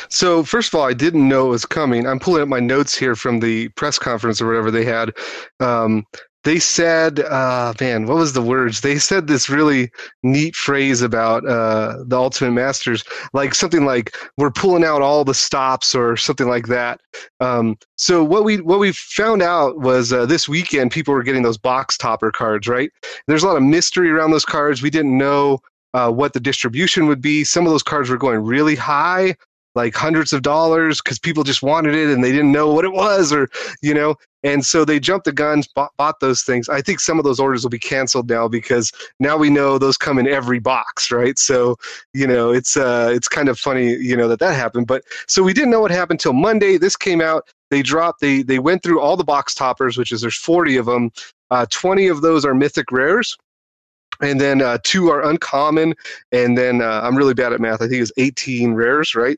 So first of all, I didn't know it was coming. I'm pulling up my notes here from the press conference or whatever they had. Um, they said, uh, man, what was the words? They said this really neat phrase about uh, the Ultimate Masters, like something like "we're pulling out all the stops" or something like that. Um, so what we what we found out was uh, this weekend people were getting those box topper cards, right? There's a lot of mystery around those cards. We didn't know uh, what the distribution would be. Some of those cards were going really high, like hundreds of dollars, because people just wanted it and they didn't know what it was, or you know. And so they jumped the guns, bought, bought those things. I think some of those orders will be canceled now because now we know those come in every box, right? So you know it's uh it's kind of funny, you know that that happened. But so we didn't know what happened till Monday. This came out. They dropped. They they went through all the box toppers, which is there's 40 of them. Uh, 20 of those are mythic rares and then uh, two are uncommon, and then uh, I'm really bad at math. I think it's 18 rares, right?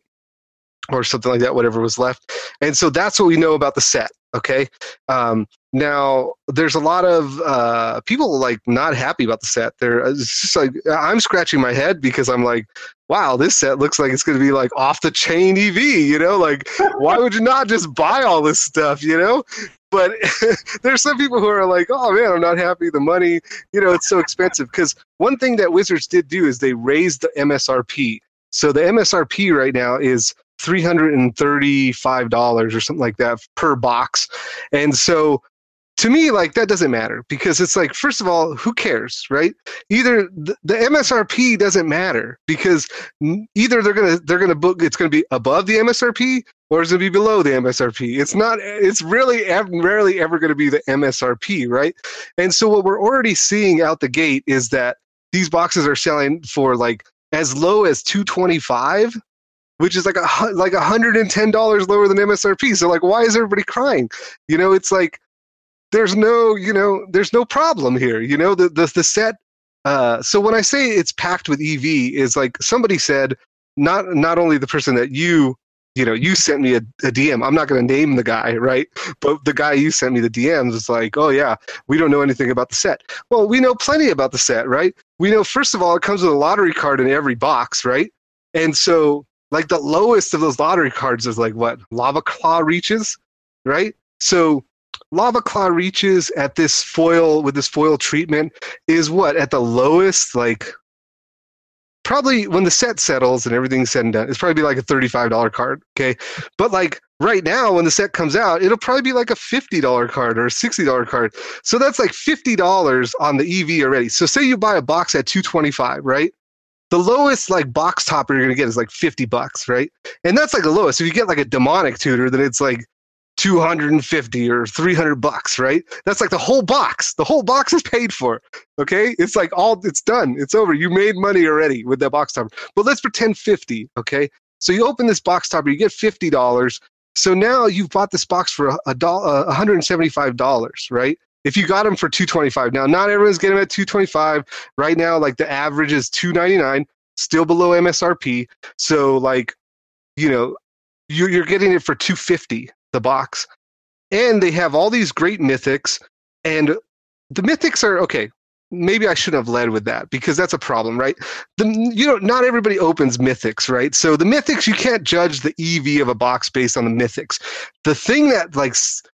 Or something like that, whatever was left. And so that's what we know about the set. Okay. Um, now there's a lot of uh, people like not happy about the set. There, it's just like I'm scratching my head because I'm like, wow, this set looks like it's going to be like off the chain EV. You know, like why would you not just buy all this stuff? You know, but there's some people who are like, oh man, I'm not happy. The money, you know, it's so expensive. Because one thing that Wizards did do is they raised the MSRP. So the MSRP right now is $335 or something like that per box. And so to me like that doesn't matter because it's like first of all who cares right? Either the, the msrp doesn't matter because either they're gonna they're gonna book it's gonna be above the msrp or it's gonna be below the msrp it's not it's really rarely ever gonna be the msrp right? And so what we're already seeing out the gate is that these boxes are selling for like as low as 225 which is like a like $110 lower than MSRP. So like why is everybody crying? You know, it's like there's no you know there's no problem here you know? The the, the set uh, so when i say it's packed with ev is like somebody said not not only the person that you you know you sent me a, a dm i'm not going to name the guy right? But the guy you sent me the dms is like oh yeah we don't know anything about the set. Well we know plenty about the set right? We know first of all it comes with a lottery card in every box right? And so like the lowest of those lottery cards is like what Lavaclaw Reaches right? So Lavaclaw Reaches at this foil with this foil treatment is what? At the lowest like probably when the set settles and everything's said and done it's probably like a $35 card okay? But like right now when the set comes out it'll probably be like a $50 card or a $60 card. So that's like $50 on the ev already. So say you buy a box at 225 right the lowest like box topper you're gonna get is like 50 bucks right and that's like the lowest if you get like a demonic tutor then it's like 250 or 300 bucks, right? That's like the whole box. The whole box is paid for. Okay? It's like all it's done. It's over. You made money already with that box topper. But let's pretend 50, okay? So you open this box topper, you get $50. So now you've bought this box for a dollar, $175, right? If you got them for 225. Now not everyone's getting them at 225. Right now like the average is 299, still below MSRP. So like you know, you're, you're getting it for 250 the box. And they have all these great mythics, and the mythics are okay. Maybe I shouldn't have led with that because that's a problem, right? The, you know, not everybody opens mythics, right? So the mythics, you can't judge the EV of a box based on the mythics. The thing that like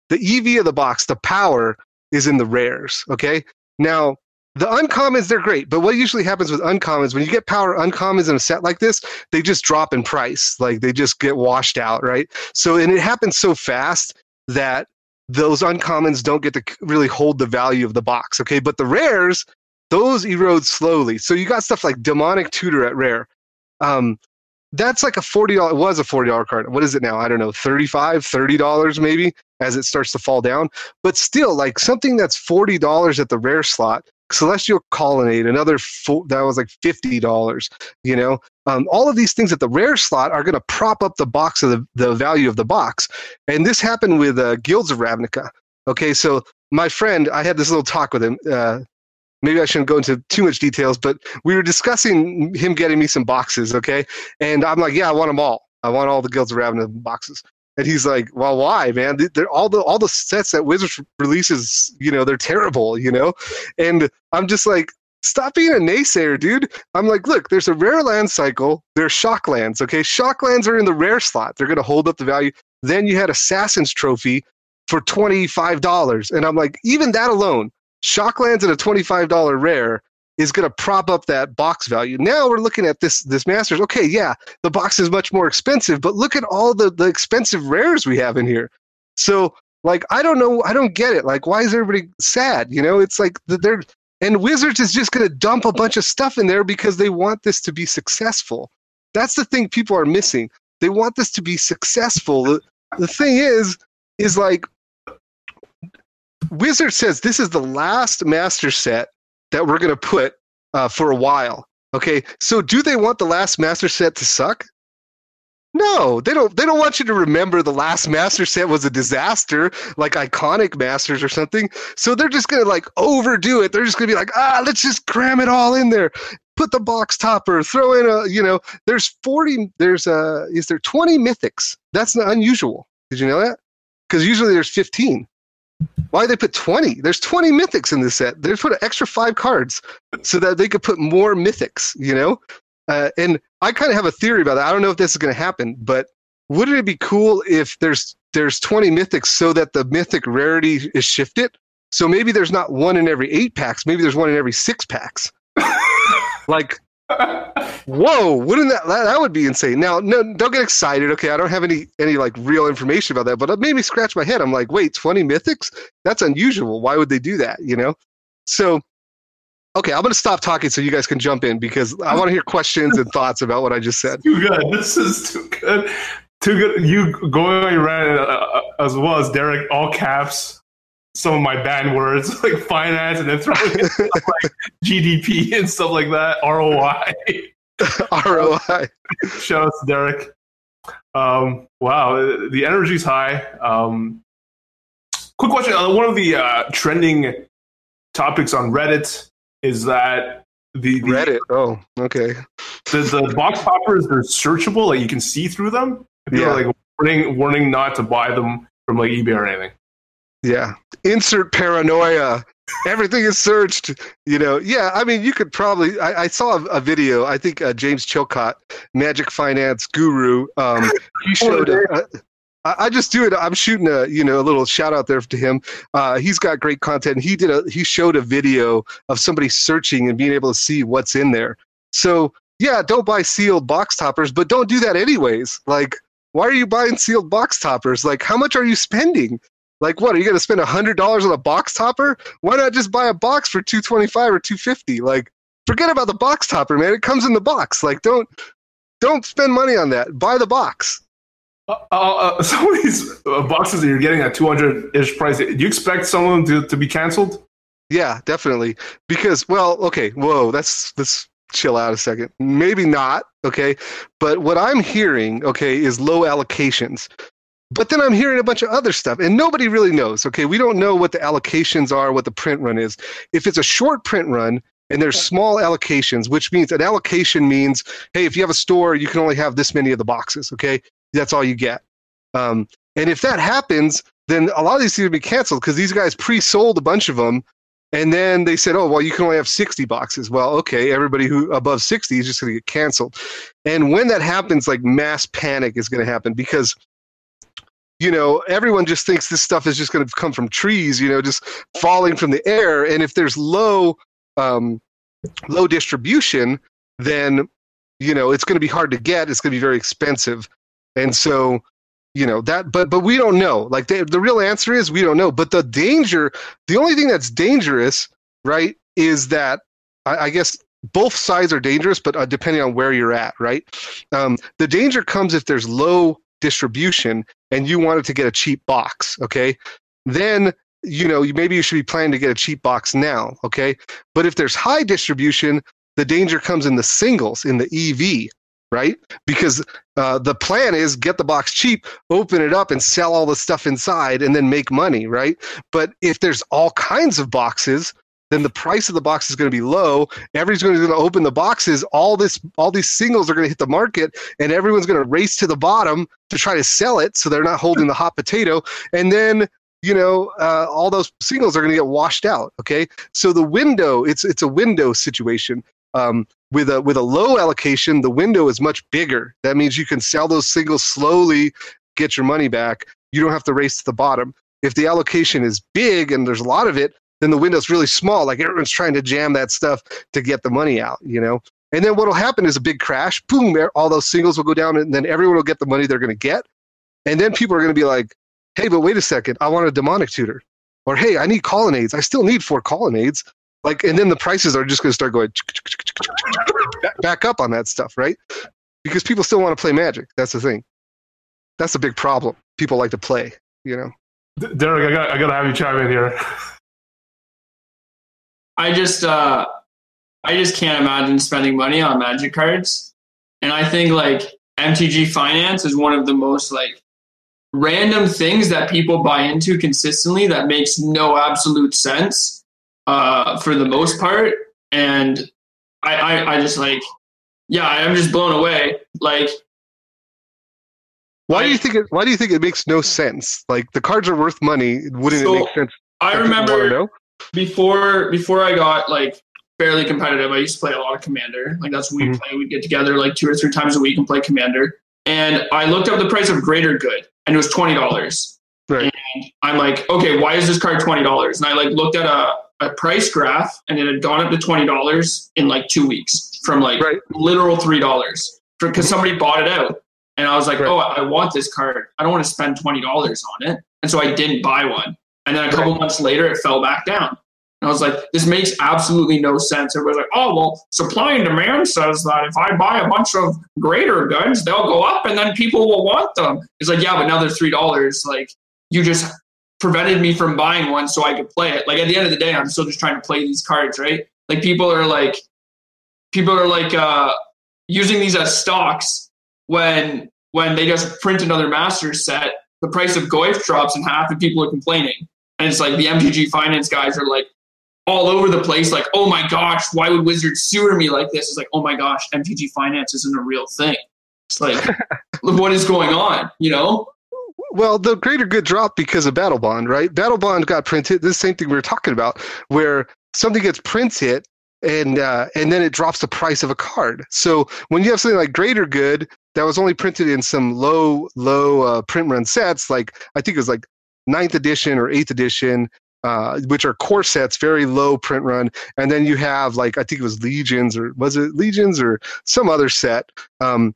the EV of the box, the power is in the rares. Okay, now the uncommons they're great, but what usually happens with uncommons when you get power uncommons in a set like this, they just drop in price, like they just get washed out, right? So and it happens so fast that those uncommons don't get to really hold the value of the box, okay? But the rares, those erode slowly. So you got stuff like demonic tutor at rare. Um, that's like a forty dollars. It was a forty dollar card. What is it now? I don't know, 35 30 dollars maybe as it starts to fall down. But still, like something that's forty dollars at the rare slot. Celestial Colonnade, another fo- that was like fifty dollars. You know, um, all of these things at the rare slot are going to prop up the box of the, the value of the box. And this happened with uh, Guilds of Ravnica. Okay, so my friend, I had this little talk with him. Uh, maybe I shouldn't go into too much details, but we were discussing him getting me some boxes, okay? And I'm like, yeah, I want them all. I want all the Guilds of Ravnica boxes. And he's like, well, why, man? They're all the all the sets that Wizards releases, you know, they're terrible, you know. And I'm just like, stop being a naysayer, dude. I'm like, look, there's a rare land cycle. There's shock lands. Okay, shock lands are in the rare slot. They're going to hold up the value. Then you had Assassin's Trophy for twenty five dollars, and I'm like, even that alone, Shocklands at a $25 rare is going to prop up that box value. Now we're looking at this this Masters. Okay, yeah, the box is much more expensive, but look at all the the expensive rares we have in here. So like I don't know, I don't get it. Like why is everybody sad? You know, it's like they're and Wizards is just going to dump a bunch of stuff in there because they want this to be successful. That's the thing people are missing. They want this to be successful. The, the thing is is like Wizard says this is the last master set that we're going to put uh, for a while. Okay, so do they want the last master set to suck? No, they don't. They don't want you to remember the last master set was a disaster, like iconic masters or something. So they're just gonna like overdo it. They're just gonna be like, ah, let's just cram it all in there. Put the box topper, throw in a, you know, there's forty. There's a, is there twenty mythics? That's not unusual. Did you know that? Because usually there's fifteen. Why they put 20? There's 20 mythics in this set. They put an extra five cards so that they could put more mythics, you know? Uh, and I kind of have a theory about that. I don't know if this is going to happen, but wouldn't it be cool if there's there's 20 mythics so that the mythic rarity is shifted? So maybe there's not one in every eight packs. Maybe there's one in every six packs. like Whoa! Wouldn't that, that that would be insane? Now, no, don't get excited. Okay, I don't have any any like real information about that, but it made me scratch my head. I'm like, wait, 20 mythics? That's unusual. Why would they do that? You know? So, okay, I'm gonna stop talking so you guys can jump in because I want to hear questions and thoughts about what I just said. Too good. This is too good. Too good. You going around uh, as well as Derek, all caps some of my banned words like finance and then throwing in stuff like GDP and stuff like that, ROI. ROI. Shout out to Derek. Um, wow, the energy's high. Um, quick question: uh, One of the uh, trending topics on Reddit is that the, the Reddit. Oh, okay. The, the box toppers they're searchable, like you can see through them. Yeah. Like warning, warning not to buy them from like eBay or anything. Yeah. Insert paranoia. Everything is searched. You know, yeah. I mean, you could probably. I, I saw a, a, video. I think uh, James Chillcott, Magic Finance guru, um, he showed. A, a, I just do it. I'm shooting a you know a little shout out there to him. Uh, he's got great content. He did a he showed a video of somebody searching and being able to see what's in there. So yeah, don't buy sealed box toppers, but don't do that anyways. Like, why are you buying sealed box toppers? Like, how much are you spending? Like what? Are you going to spend a hundred dollars on a box topper? Why not just buy a box for two twenty five or two fifty? Like, forget about the box topper, man. It comes in the box. Like, don't don't spend money on that. Buy the box. Uh, uh, uh some of these uh, boxes that you're getting at 200 ish price, do you expect some of them to, to be canceled? Yeah, definitely. Because, well, okay, whoa, that's let's chill out a second. Maybe not, okay. But what I'm hearing, okay, is low allocations. But then I'm hearing a bunch of other stuff, and nobody really knows. Okay, we don't know what the allocations are, what the print run is. If it's a short print run and there's small allocations, which means an allocation means, hey, if you have a store, you can only have this many of the boxes. Okay, that's all you get. Um, and if that happens, then a lot of these need to be canceled because these guys pre-sold a bunch of them, and then they said, oh, well, you can only have 60 boxes. Well, okay, everybody who above 60 is just going to get canceled. And when that happens, like mass panic is going to happen because you know, everyone just thinks this stuff is just going to come from trees, you know, just falling from the air. And if there's low um, low distribution, then you know it's going to be hard to get. It's going to be very expensive, and so you know that. But but we don't know. Like the the real answer is we don't know. But the danger, the only thing that's dangerous, right, is that I, I guess both sides are dangerous, but uh, depending on where you're at, right? Um, the danger comes if there's low distribution and you wanted to get a cheap box, okay? Then you know maybe you should be planning to get a cheap box now, okay? But if there's high distribution, the danger comes in the singles in the EV, right? Because uh, the plan is get the box cheap, open it up, and sell all the stuff inside, and then make money, right? But if there's all kinds of boxes, then the price of the box is going to be low. Everyone's going to open the boxes. All this, all these singles are going to hit the market, and everyone's going to race to the bottom to try to sell it, so they're not holding the hot potato. And then you know, uh, all those singles are going to get washed out. Okay, so the window, it's it's a window situation. Um, with a with a low allocation, the window is much bigger. That means you can sell those singles slowly, get your money back. You don't have to race to the bottom. If the allocation is big and there's a lot of it, then the window's really small. Like everyone's trying to jam that stuff to get the money out, you know? And then what'll happen is a big crash, boom, there, all those singles will go down, and then everyone will get the money they're going to get. And then people are going to be like, hey, but wait a second, I want a demonic tutor. Or hey, I need colonnades. I still need four colonnades. Like, and then the prices are just going to start going back up on that stuff, right? Because people still want to play Magic. That's the thing. That's a big problem. People like to play, you know. Derek, I got I got to have you chime in here. I just uh, I just can't imagine spending money on magic cards. And I think like MTG finance is one of the most like random things that people buy into consistently that makes no absolute sense uh, for the most part. And I, I, I just like, yeah, I'm just blown away. Like, why do you think it? Why do you think it makes no sense? Like the cards are worth money. Wouldn't so, it make sense? I remember before before I got like fairly competitive, I used to play a lot of Commander. Like that's what we mm-hmm. play. We'd get together like two or three times a week and play Commander. And I looked up the price of Greater Good, and it was twenty dollars. Right. And I'm like, okay, why is this card twenty dollars? And I like looked at a, a price graph, and it had gone up to twenty dollars in like two weeks from like right. literal three dollars because somebody bought it out. And I was like, right. oh, I want this card. I don't want to spend twenty dollars on it, and so I didn't buy one. And then a couple months later, it fell back down. And I was like, this makes absolutely no sense. Everybody's like, oh, well, supply and demand says that if I buy a bunch of greater goods, they'll go up and then people will want them. It's like, yeah, but now they're $3. Like, you just prevented me from buying one so I could play it. Like, at the end of the day, I'm still just trying to play these cards, right? Like, people are like, people are like uh, using these as stocks when when they just print another master set the price of Goyf drops in half and people are complaining and it's like the MTG finance guys are like all over the place, like, oh my gosh, why would Wizards sewer me like this? It's like, oh my gosh, MTG finance isn't a real thing. It's like, what is going on, you know? Well, the greater good dropped because of Battle Bond, right? Battle Bond got printed. This same thing we were talking about, where something gets printed and uh, and then it drops the price of a card. So when you have something like Greater Good that was only printed in some low low uh, print run sets, like I think it was like ninth edition or eighth edition, uh, which are core sets, very low print run, and then you have like I think it was Legions or was it Legions or some other set. Um,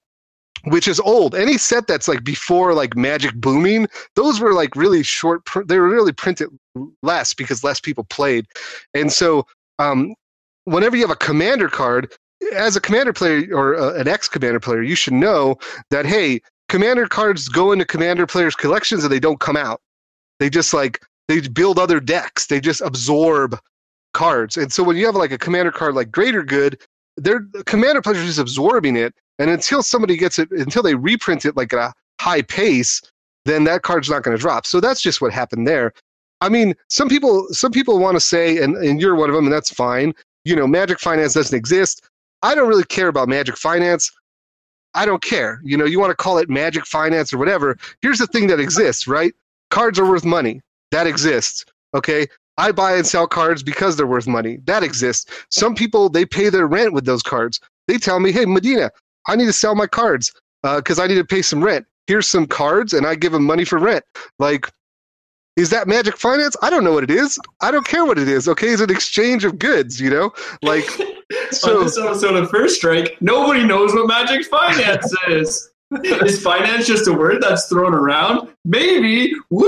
which is old. Any set that's like before like Magic booming, those were like really short. Pr- they were really printed less because less people played, and so um, whenever you have a commander card, as a commander player or uh, an ex commander player, you should know that hey, commander cards go into commander players' collections and they don't come out. They just like they build other decks. They just absorb cards. And so when you have like a commander card like Greater Good, their commander players are just absorbing it. And until somebody gets it, until they reprint it like at a high pace, then that card's not going to drop. So that's just what happened there. I mean, some people some people want to say, and, and you're one of them, and that's fine. You know, Magic Finance doesn't exist. I don't really care about Magic Finance. I don't care. You know, you want to call it Magic Finance or whatever. Here's the thing that exists, right? Cards are worth money. That exists. Okay. I buy and sell cards because they're worth money. That exists. Some people they pay their rent with those cards. They tell me, "Hey, Medina, I need to sell my cards because uh, I need to pay some rent. Here's some cards, and I give them money for rent." Like, Is that magic finance? I don't know what it is. I don't care what it is. Okay, it's an exchange of goods. You know, like so. On this episode of First Strike, nobody knows what magic finance is. is finance just a word that's thrown around? Maybe. Woo!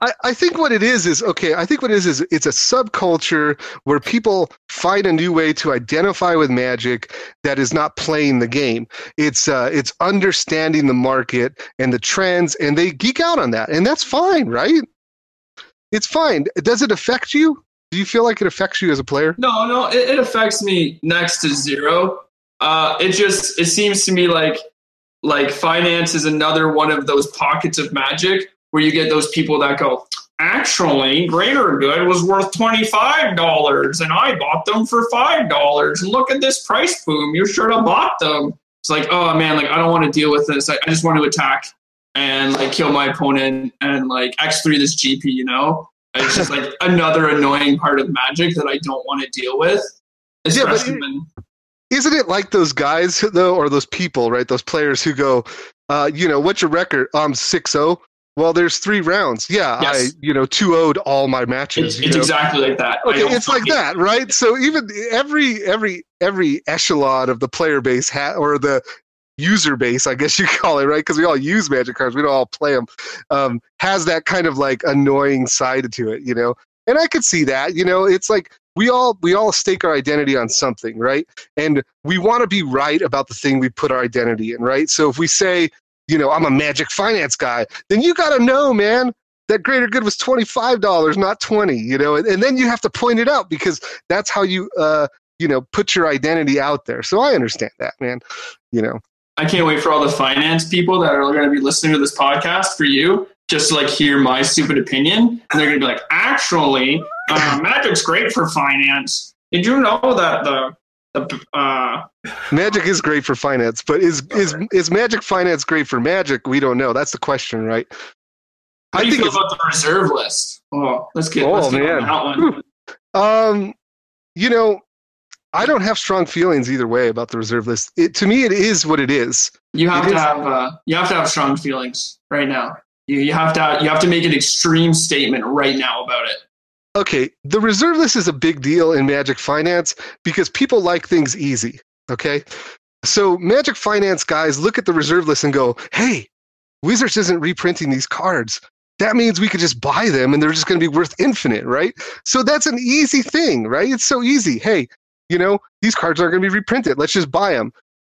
I, I think what it is is okay. I think what it is is it's a subculture where people find a new way to identify with magic that is not playing the game. It's uh, it's understanding the market and the trends, and they geek out on that, and that's fine, right? It's fine. Does it affect you? Do you feel like it affects you as a player? No, no, it, it affects me next to zero. Uh, it just it seems to me like like finance is another one of those pockets of magic where you get those people that go, actually, Greater Good was worth $25 and I bought them for $5. And look at this price boom. You should have bought them. It's like, oh man, like I don't want to deal with this. I, I just want to attack and like kill my opponent and like X3 this GP, you know? It's just like another annoying part of magic that I don't want to deal with. Especially yeah, when isn't it like those guys though, or those people, right? Those players who go, uh, you know, what's your record? I'm six zero. Oh. Well, there's three rounds. Yeah, yes. I you know two owed all my matches. It's, it's exactly like that. Okay, it's like that, right? So even every every every echelon of the player base ha- or the user base, I guess you call it, right? Because we all use magic cards, we don't all play them. Um, has that kind of like annoying side to it, you know? And I could see that. You know, it's like we all we all stake our identity on something, right? And we want to be right about the thing we put our identity in, right? So if we say, you know, I'm a magic finance guy, then you got to know, man, that greater good was $25, not 20, you know, and, and, then you have to point it out because that's how you uh, you know, put your identity out there. So I understand that, man. You know. I can't wait for all the finance people that are going to be listening to this podcast for you just to like hear my stupid opinion, and they're gonna be like, actually, uh, Magic's great for finance. Did you know that the the uh, Magic is great for finance, but is is is Magic finance great for Magic? We don't know. That's the question, right? How do you feel about the reserve list? Oh, let's get, oh, let's get man. on that one. Um, you know, I don't have strong feelings either way about the reserve list. It, to me, it is what it is. You have it to is. have uh, you have to have strong feelings right now. You, you have to you have to make an extreme statement right now about it. Okay, the reserve list is a big deal in Magic Finance because people like things easy. Okay, so Magic Finance guys look at the reserve list and go, "Hey, Wizards isn't reprinting these cards. That means we could just buy them and they're just going to be worth infinite, right? So that's an easy thing, right? It's so easy. Hey, you know, these cards aren't going to be reprinted. Let's just buy them.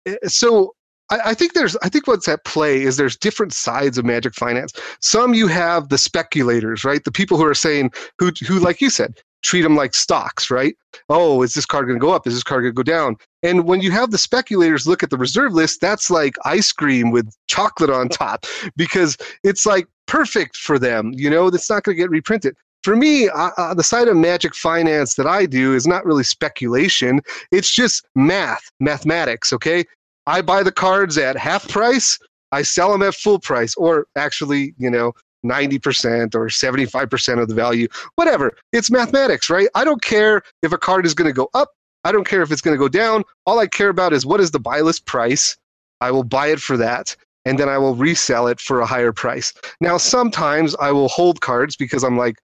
Eh, so I, think there's I think what's at play is there's different sides of magic finance. Some you have the speculators, right? The people who are saying who who like you said treat them like stocks, right? Oh, is this card going to go up? Is this card going to go down? And when you have the speculators look at the reserve list, that's like ice cream with chocolate on top because it's like perfect for them. You know, it's not going to get reprinted. For me, uh, the side of magic finance that I do is not really speculation. It's just math, mathematics, okay? I buy the cards at half price, I sell them at full price, or actually, you know, 90% or 75% of the value, whatever. It's mathematics, right? I don't care if a card is going to go up. I don't care if it's going to go down. All I care about is what is the buy list price. I will buy it for that, and then I will resell it for a higher price. Now, sometimes I will hold cards because I'm like,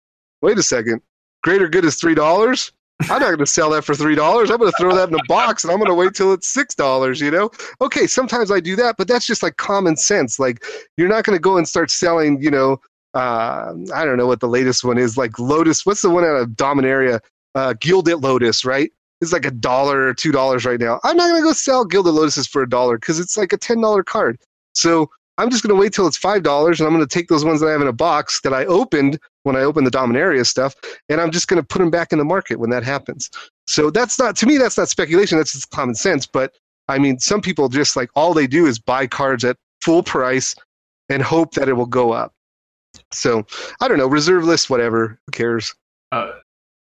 wait a second, greater good is $3. I'm not going to sell that for three dollars. I'm going to throw that in a box, and I'm going to wait till it's six dollars. You know? Okay, sometimes I do that, but that's just like common sense. Like you're not going to go and start selling. You know, uh, I don't know what the latest one is. Like Lotus. What's the one out of Dominaria? Uh, Gilded Lotus, right? It's like a dollar or two dollars right now. I'm not going to go sell Gilded Lotuses for a dollar because it's like a ten dollar card. So I'm just going to wait till it's five dollars, and I'm going to take those ones that I have in a box that I opened when I opened the Dominaria stuff, and I'm just going to put them back in the market when that happens. So that's not to me. That's not speculation. That's just common sense. But I mean, some people just like all they do is buy cards at full price and hope that it will go up. So I don't know. Reserve list, whatever. Who cares? Uh,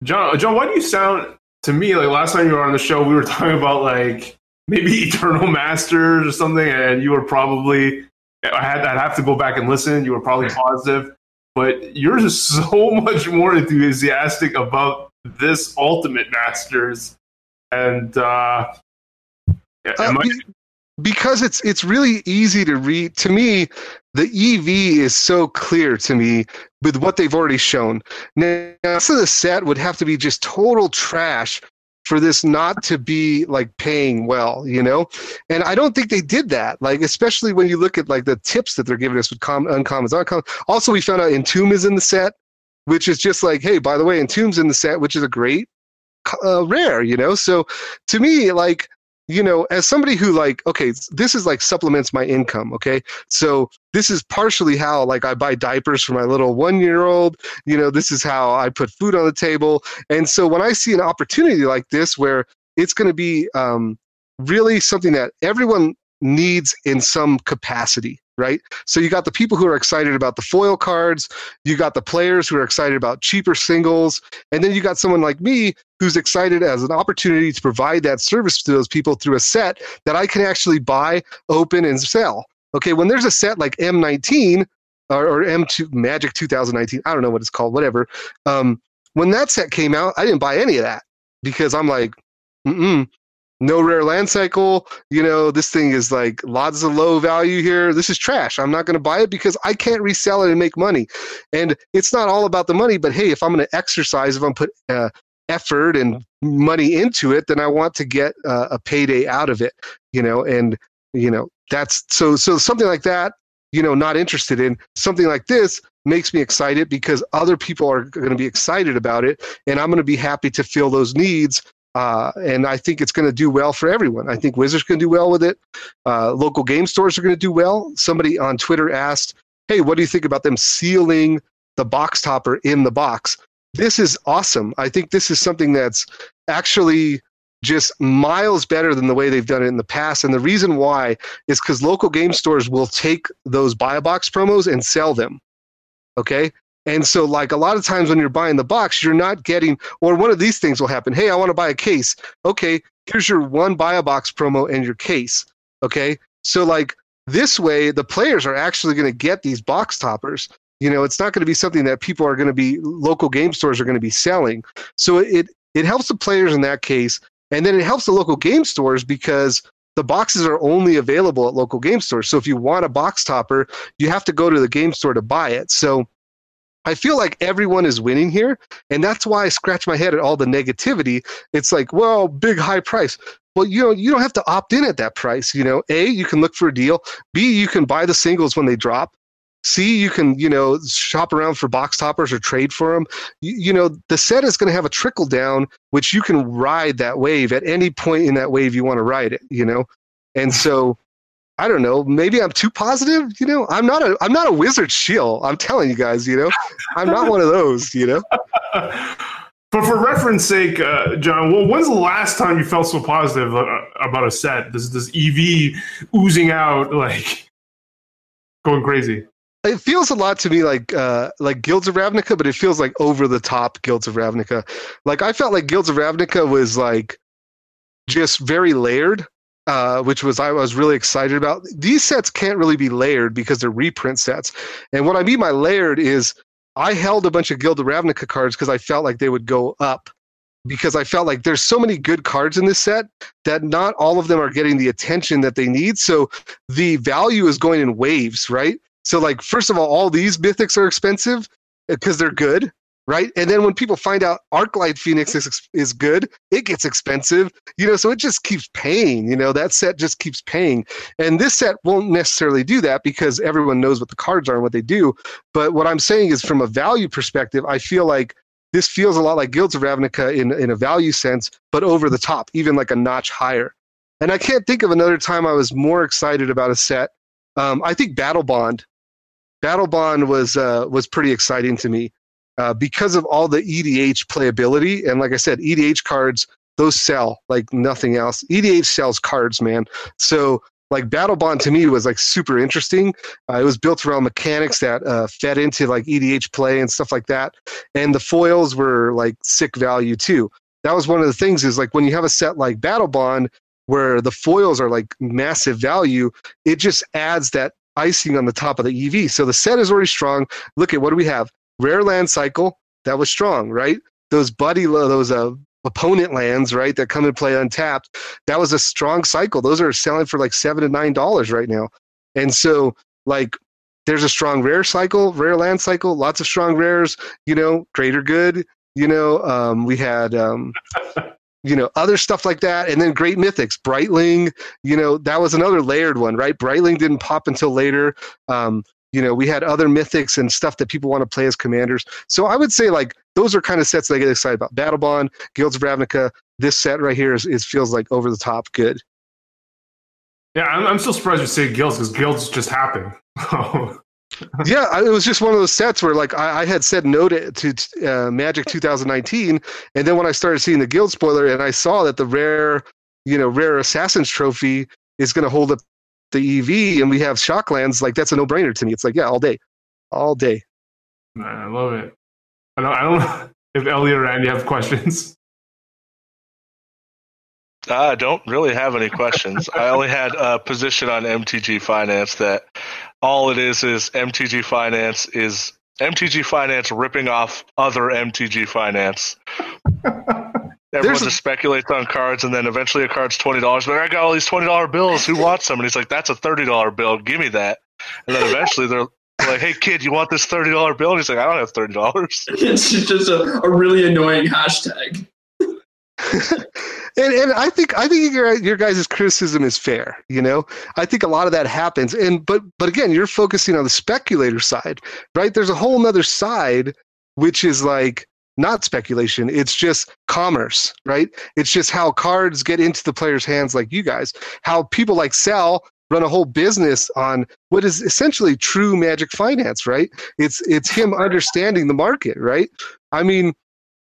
John, John, why do you sound to me like last time you were on the show? We were talking about like maybe Eternal Masters or something, and you were probably I had I'd have to go back and listen. You were probably positive, but you're just so much more enthusiastic about this Ultimate Masters, and uh, uh, because it's it's really easy to read. To me, the EV is so clear to me with what they've already shown. Now, so the set would have to be just total trash for this not to be like paying well, you know? And I don't think they did that. Like, especially when you look at like the tips that they're giving us with com- uncommons, uncommons. Also, we found out Entomb is in the set, which is just like, hey, by the way, Entomb's in the set, which is a great uh, rare, you know? So to me, like, you know, as somebody who like, okay, this is like supplements my income. Okay. So this is partially how like I buy diapers for my little one year old. You know, this is how I put food on the table. And so when I see an opportunity like this where it's going to be um, really something that everyone needs in some capacity, right? So you got the people who are excited about the foil cards, you got the players who are excited about cheaper singles, and then you got someone like me who's excited as an opportunity to provide that service to those people through a set that I can actually buy, open, and sell. Okay, when there's a set like M19 or, or M2 Magic 2019, I don't know what it's called, whatever. Um, when that set came out, I didn't buy any of that because I'm like, mm no rare land cycle. You know, this thing is like lots of low value here. This is trash. I'm not going to buy it because I can't resell it and make money. And it's not all about the money, but hey, if I'm going to exercise, if I'm put uh, effort and money into it, then I want to get uh, a payday out of it. You know, and you know that's so so something like that. You know, not interested in something like this makes me excited because other people are going to be excited about it, and I'm going to be happy to fill those needs uh, and I think it's going to do well for everyone. I think Wizards can do well with it. Uh, local game stores are going to do well. Somebody on Twitter asked, "Hey, what do you think about them sealing the box topper in the box?" This is awesome. I think this is something that's actually just miles better than the way they've done it in the past. And the reason why is because local game stores will take those buy a box promos and sell them. Okay. And so, like a lot of times when you're buying the box, you're not getting, or one of these things will happen. Hey, I want to buy a case. Okay, here's your one buy a box promo and your case. Okay, so like this way, the players are actually going to get these box toppers. You know, it's not going to be something that people are going to be local game stores are going to be selling. So it it helps the players in that case, and then it helps the local game stores because the boxes are only available at local game stores. So if you want a box topper, you have to go to the game store to buy it. So I feel like everyone is winning here, and that's why I scratch my head at all the negativity. It's like, well, big high price. Well, you know, you don't have to opt in at that price. You know, A, you can look for a deal. B, you can buy the singles when they drop. C, you can, you know, shop around for box toppers or trade for them. You, you know, the set is going to have a trickle down, which you can ride that wave at any point in that wave you want to ride it, you know? And so I don't know. Maybe I'm too positive. You know, I'm not a I'm not a wizard shield. I'm telling you guys. You know, I'm not one of those. You know. But for reference sake, uh, John, well, when's the last time you felt so positive uh, about a set? This this EV oozing out like going crazy. It feels a lot to me like uh, like Guilds of Ravnica, but it feels like over the top Guilds of Ravnica. Like I felt like Guilds of Ravnica was like just very layered uh, which was I was really excited about. These sets can't really be layered because they're reprint sets. And what I mean by layered is I held a bunch of Guild of Ravnica cards because I felt like they would go up. Because I felt like there's so many good cards in this set that not all of them are getting the attention that they need. So the value is going in waves, right? So, like, first of all, all these mythics are expensive because they're good right? And then when people find out Arclight Phoenix is, is good, it gets expensive, you know, so it just keeps paying, you know, that set just keeps paying. And this set won't necessarily do that because everyone knows what the cards are and what they do. But what I'm saying is from a value perspective, I feel like this feels a lot like Guilds of Ravnica in, in a value sense, but over the top, even like a notch higher. And I can't think of another time I was more excited about a set. Um, I think Battle Bond. Battle Bond was uh, was pretty exciting to me uh, because of all the EDH playability. And like I said, EDH cards, those sell like nothing else. EDH sells cards, man. So like Battle Bond to me was like super interesting. Uh, it was built around mechanics that uh, fed into like EDH play and stuff like that. And the foils were like sick value too. That was one of the things is like when you have a set like Battle Bond where the foils are like massive value, it just adds that icing on the top of the EV. So the set is already strong. Look at what do we have? Rare Land Cycle, that was strong, right? Those buddy, those uh, opponent lands, right, that come and play untapped. That was a strong cycle. Those are selling for like seven to nine dollars right now. And so like there's a strong rare cycle, rare land cycle, lots of strong rares, you know, greater good, you know, um, we had um, you know other stuff like that and then great mythics brightling you know that was another layered one right brightling didn't pop until later um, you know we had other mythics and stuff that people want to play as commanders. So i would say like those are kind of sets that i get excited about. Battle bond guilds of ravnica this set right here is, is feels like over the top good. Yeah, I'm, I'm still surprised you say guilds because guilds just happen. yeah I- it was just one of those sets where like i, I had said no to, to uh, magic 2019 and then when i started seeing the guild spoiler and i saw that the rare you know rare assassins trophy is going to hold up the ev and we have shocklands like that's a no-brainer to me it's like yeah all day all day I love it. I don't, I don't know if Elliot or Andy have questions. Uh, I don't really have any questions. I only had a position on MTG Finance that all it is is MTG Finance is MTG Finance ripping off other MTG Finance. Everyone There's a- just speculates on cards, and then eventually a card's twenty dollars. But I got all these twenty dollar bills. Who wants them? And he's like, "That's a thirty dollar bill. Give me that." And then eventually they're like, "Hey kid, you want this thirty dollar bill?" And he's like, "I don't have thirty dollars." It's just a, a really annoying hashtag. and and I think I think your your guys' criticism is fair. You know, I think a lot of that happens. And but but again, you're focusing on the speculator side, right? There's a whole nother side which is like not speculation. It's just commerce, right? It's just how cards get into the player's hands, like you guys. How people like Sal run a whole business on what is essentially true magic finance, right? It's it's him understanding the market, right? I mean,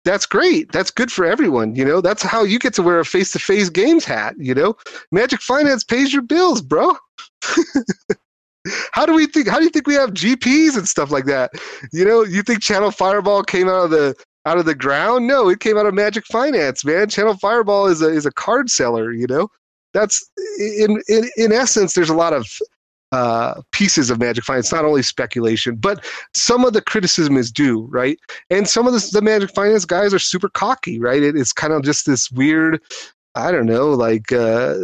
that's great. That's good for everyone. You know, that's how you get to wear a face to face games hat. You know, Magic Finance pays your bills, bro. how do we think? How do you think we have GPs and stuff like that? You know, you think Channel Fireball came out of the out of the ground? No, it came out of Magic Finance, man. Channel Fireball is a is a card seller. You know, that's in in in essence. There's a lot of uh, pieces of Magic Finance, not only speculation, but some of the criticism is due, right? And some of the, the Magic Finance guys are super cocky, right? It, it's kind of just this weird, I don't know, like uh,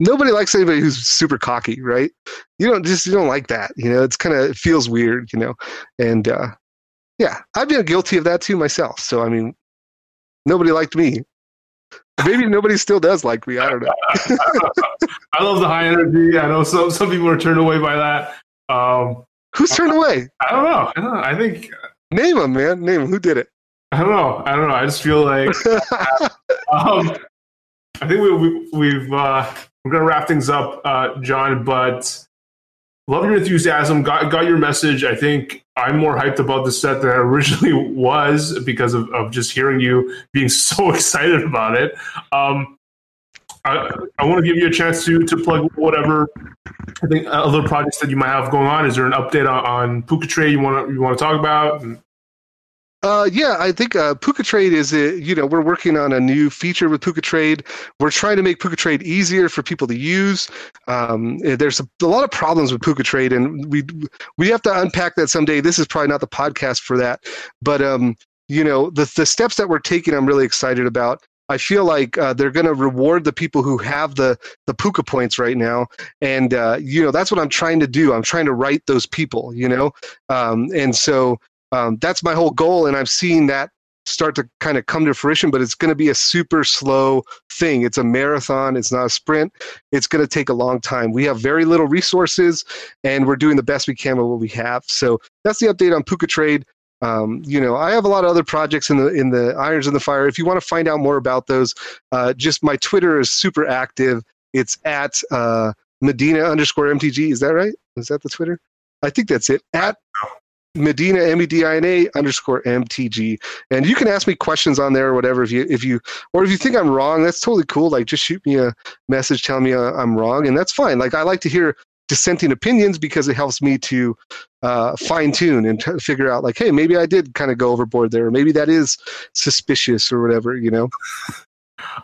nobody likes anybody who's super cocky, right? You don't just you don't like that, you know. It's kind of it feels weird, you know. And uh, yeah, I've been guilty of that too myself. So I mean, nobody liked me. Maybe nobody still does like me. I don't know. I love the high energy. I know some some people are turned away by that. Um, Who's turned away? I don't know. I don't know. I think Name him, man. Name him. Who did it? I don't know. I don't know. I just feel like um, I think we, we, we've uh, we're gonna wrap things up, uh, John. But love your enthusiasm. Got got your message. I think I'm more hyped about the set than I originally was because of, of just hearing you being so excited about it. Um, I, I want to give you a chance to to plug whatever I think other projects that you might have going on. Is there an update on, on PucaTrade you want to you want to talk about? Uh, yeah, I think uh, PucaTrade is, a, you know, we're working on a new feature with PucaTrade. We're trying to make PucaTrade easier for people to use. Um, eh, there's a, a lot of problems with PucaTrade, and we we have to unpack that someday. This is probably not the podcast for that, but um, you know, the the steps that we're taking, I'm really excited about. I feel like uh, they're going to reward the people who have the the puka points right now, and uh, you know that's what I'm trying to do. I'm trying to write those people, you know, um, and so um, that's my whole goal. And I've seen that start to kind of come to fruition, but it's going to be a super slow thing. It's a marathon. It's not a sprint. It's going to take a long time. We have very little resources, and we're doing the best we can with what we have. So that's the update on PucaTrade. Um, you know, I have a lot of other projects in the in the irons in the fire. If you want to find out more about those, uh, just my Twitter is super active. It's at uh, Medina underscore MTG. Is that right? Is that the Twitter? I think that's it. At Medina M E D I N A underscore MTG. And you can ask me questions on there or whatever if you if you or if you think I'm wrong, that's totally cool. Like just shoot me a message tell me uh, I'm wrong, and that's fine. Like I like to hear dissenting opinions because it helps me to uh, fine tune and t- figure out like, hey, maybe I did kind of go overboard there, or maybe that is suspicious or whatever, you know.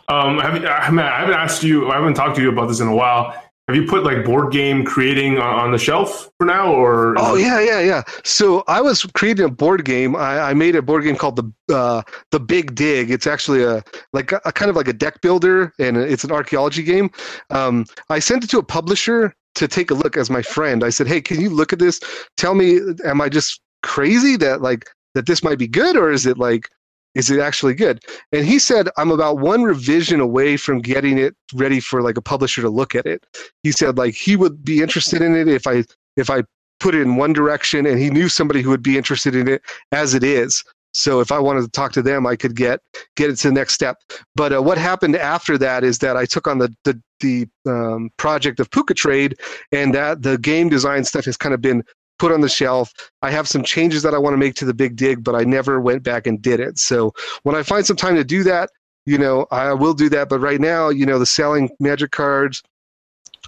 Um, have you, I I haven't asked you. I haven't talked to you about this in a while. Have you put like board game creating on, the shelf for now, or? Oh yeah, yeah, yeah. So I was creating a board game. I, I made a board game called the uh, the Big Dig. It's actually a like a, a kind of like a deck builder, and it's an archaeology game. Um, I sent it to a publisher to take a look as my friend. I said, "Hey, can you look at this? Tell me, am I just crazy that like that this might be good, or is it like is it actually good? And he said, I'm about one revision away from getting it ready for like a publisher to look at it. He said like he would be interested in it if I if I put it in one direction and he knew somebody who would be interested in it as it is. So if I wanted to talk to them, I could get get it to the next step. But uh, what happened after that is that I took on the the, the um, project of PucaTrade, and that the game design stuff has kind of been put on the shelf. I have some changes that I want to make to the big dig, but I never went back and did it. So when I find some time to do that, you know, I will do that. But right now, you know, the selling magic cards,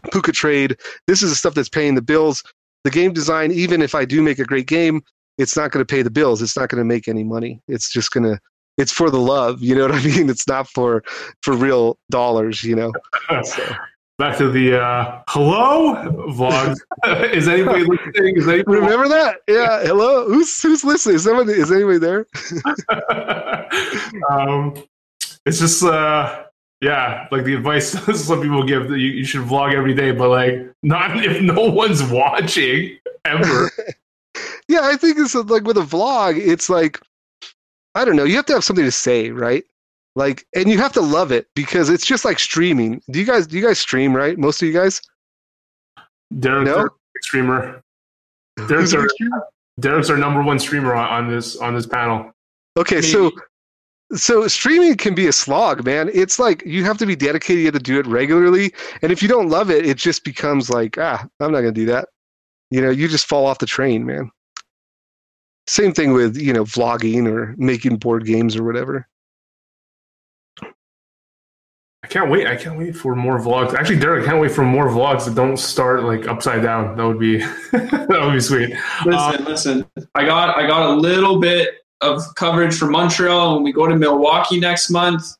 PucaTrade, this is the stuff that's paying the bills. The game design, even if I do make a great game, it's not going to pay the bills. It's not going to make any money. It's just going to it's for the love you know what i mean it's not for for real dollars you know so back to the uh, hello vlog. is anybody listening? Is anybody Remember that? Yeah. Hello. Who's who's listening? Is somebody? Is anybody there? um, it's just uh, yeah, like the advice some people give that you, you should vlog every day, but like not if no one's watching ever. yeah, I think it's like with a vlog, it's like I don't know. You have to have something to say, right? Like, and you have to love it because it's just like streaming. Do you guys do you guys stream? Right, most of you guys. Derek's no? our streamer. Derek's our, Derek's our number one streamer on, on this on this panel. Okay, Maybe. so so streaming can be a slog, man. It's like you have to be dedicated You have to do it regularly, and if you don't love it, it just becomes like ah, I'm not gonna do that. You know, you just fall off the train, man. Same thing with you know vlogging or making board games or whatever. I can't wait. I can't wait for more vlogs. Actually, Derek, I can't wait for more vlogs that don't start like upside down. That would be that would be sweet. Listen, um, listen. I got I got a little bit of coverage for Montreal when we go to Milwaukee next month.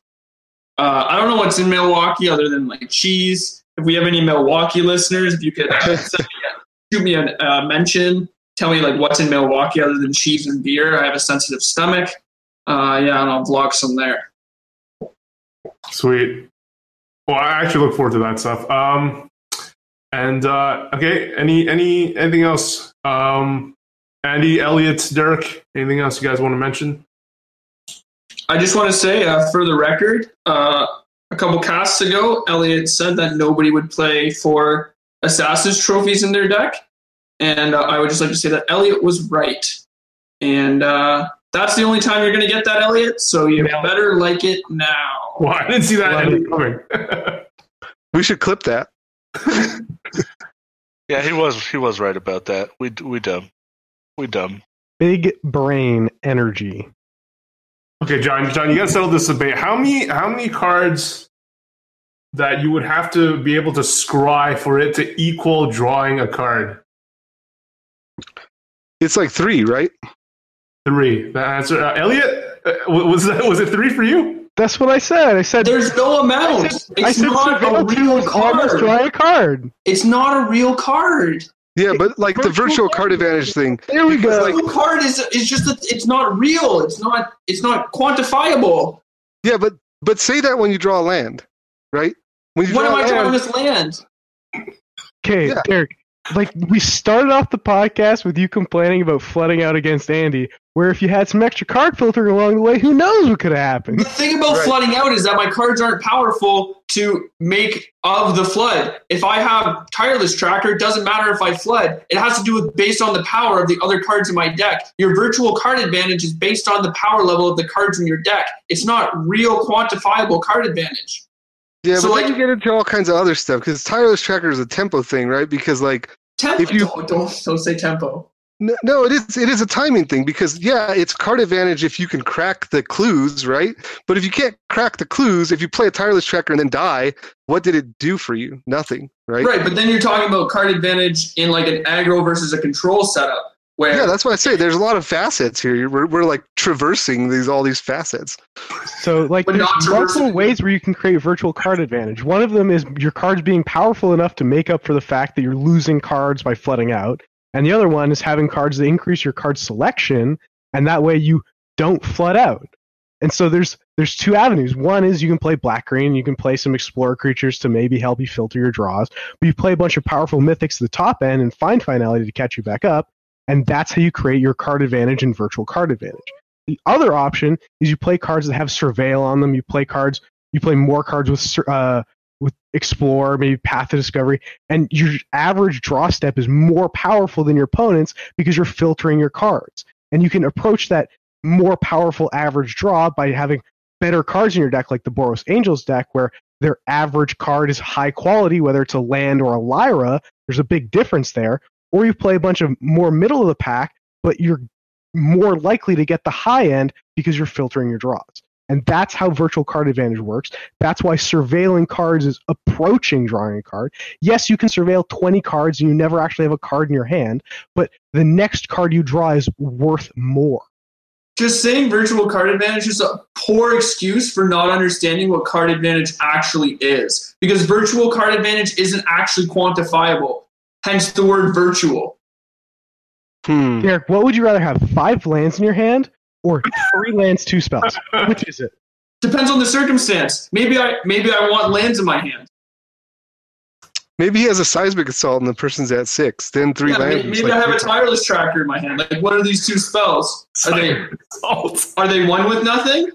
Uh, I don't know what's in Milwaukee other than like cheese. If we have any Milwaukee listeners, if you could shoot me a uh, mention, tell me like what's in Milwaukee other than cheese and beer. I have a sensitive stomach. Uh, yeah, and I'll vlog some there. Sweet. Well, I actually look forward to that stuff. Um, and uh, okay, any any anything else? Um, Andy, Elliot, Derek, anything else you guys want to mention? I just want to say, uh, for the record, uh, a couple casts ago, Elliot said that nobody would play for Assassin's trophies in their deck, and uh, I would just like to say that Elliot was right, and uh, that's the only time you're going to get that, Elliot. So you better like it now. Well, I didn't see that coming. we should clip that. yeah, he was he was right about that. We we dumb, we dumb. Big brain energy. Okay, John. John, you got to settle this debate. How many how many cards that you would have to be able to scry for it to equal drawing a card? It's like three, right? Three. The answer, uh, Elliot, uh, was that was it three for you? That's what I said. I said there's no amount. I said, it's I said not a real card. Draw a card. It's not a real card. Yeah, but like virtual the virtual card advantage thing. There we go. The card is is just that it's not real. It's not it's not quantifiable. Yeah, but but say that when you draw a land, right? When you when am I drawing this land? Okay, yeah. Derek like we started off the podcast with you complaining about flooding out against Andy, where if you had some extra card filtering along the way, who knows what could have happened. The thing about right. flooding out is that my cards aren't powerful to make of the flood. If I have tireless tracker, it doesn't matter if I flood. It has to do with based on the power of the other cards in my deck. Your virtual card advantage is based on the power level of the cards in your deck. It's not real quantifiable card advantage. Yeah, so but like, then you get into all kinds of other stuff because tireless tracker is a tempo thing, right? Because like tempo, if you don't, don't, don't say tempo. No, no, it is it is a timing thing because yeah, it's card advantage if you can crack the clues, right? But if you can't crack the clues, if you play a tireless tracker and then die, what did it do for you? Nothing, right? Right, but then you're talking about card advantage in like an aggro versus a control setup. Where Yeah, that's what I say there's a lot of facets here. We're, we're like traversing these all these facets. So, like, But there's not multiple ways where you can create virtual card advantage. One of them is your cards being powerful enough to make up for the fact that you're losing cards by flooding out. And the other one is having cards that increase your card selection, and that way you don't flood out. And so there's there's two avenues. One is you can play black green, you can play some explorer creatures to maybe help you filter your draws, but you play a bunch of powerful mythics at the top end and find finality to catch you back up, and that's how you create your card advantage and virtual card advantage. The other option is you play cards that have surveil on them. You play cards, you play more cards with uh, with explore, maybe path of discovery, and your average draw step is more powerful than your opponent's because you're filtering your cards, and you can approach that more powerful average draw by having better cards in your deck, like the Boros Angels deck, where their average card is high quality, whether it's a land or a Lyra. There's a big difference there. Or you play a bunch of more middle of the pack, but you're more likely to get the high end because you're filtering your draws. And that's how virtual card advantage works. That's why surveilling cards is approaching drawing a card. Yes, you can surveil 20 cards and you never actually have a card in your hand, but the next card you draw is worth more. just saying virtual card advantage is a poor excuse for not understanding what card advantage actually is. Because virtual card advantage isn't actually quantifiable. Hence the word virtual. Hmm. Derek, what would you rather have? Five lands in your hand or three lands, two spells? Which is it? Depends on the circumstance. Maybe I maybe I want lands in my hand. Maybe he has a seismic assault and the person's at six. Then three Yeah, lands. maybe, it's maybe I have a tireless tracker in my hand. Like what are these two spells? Are they are they one with nothing?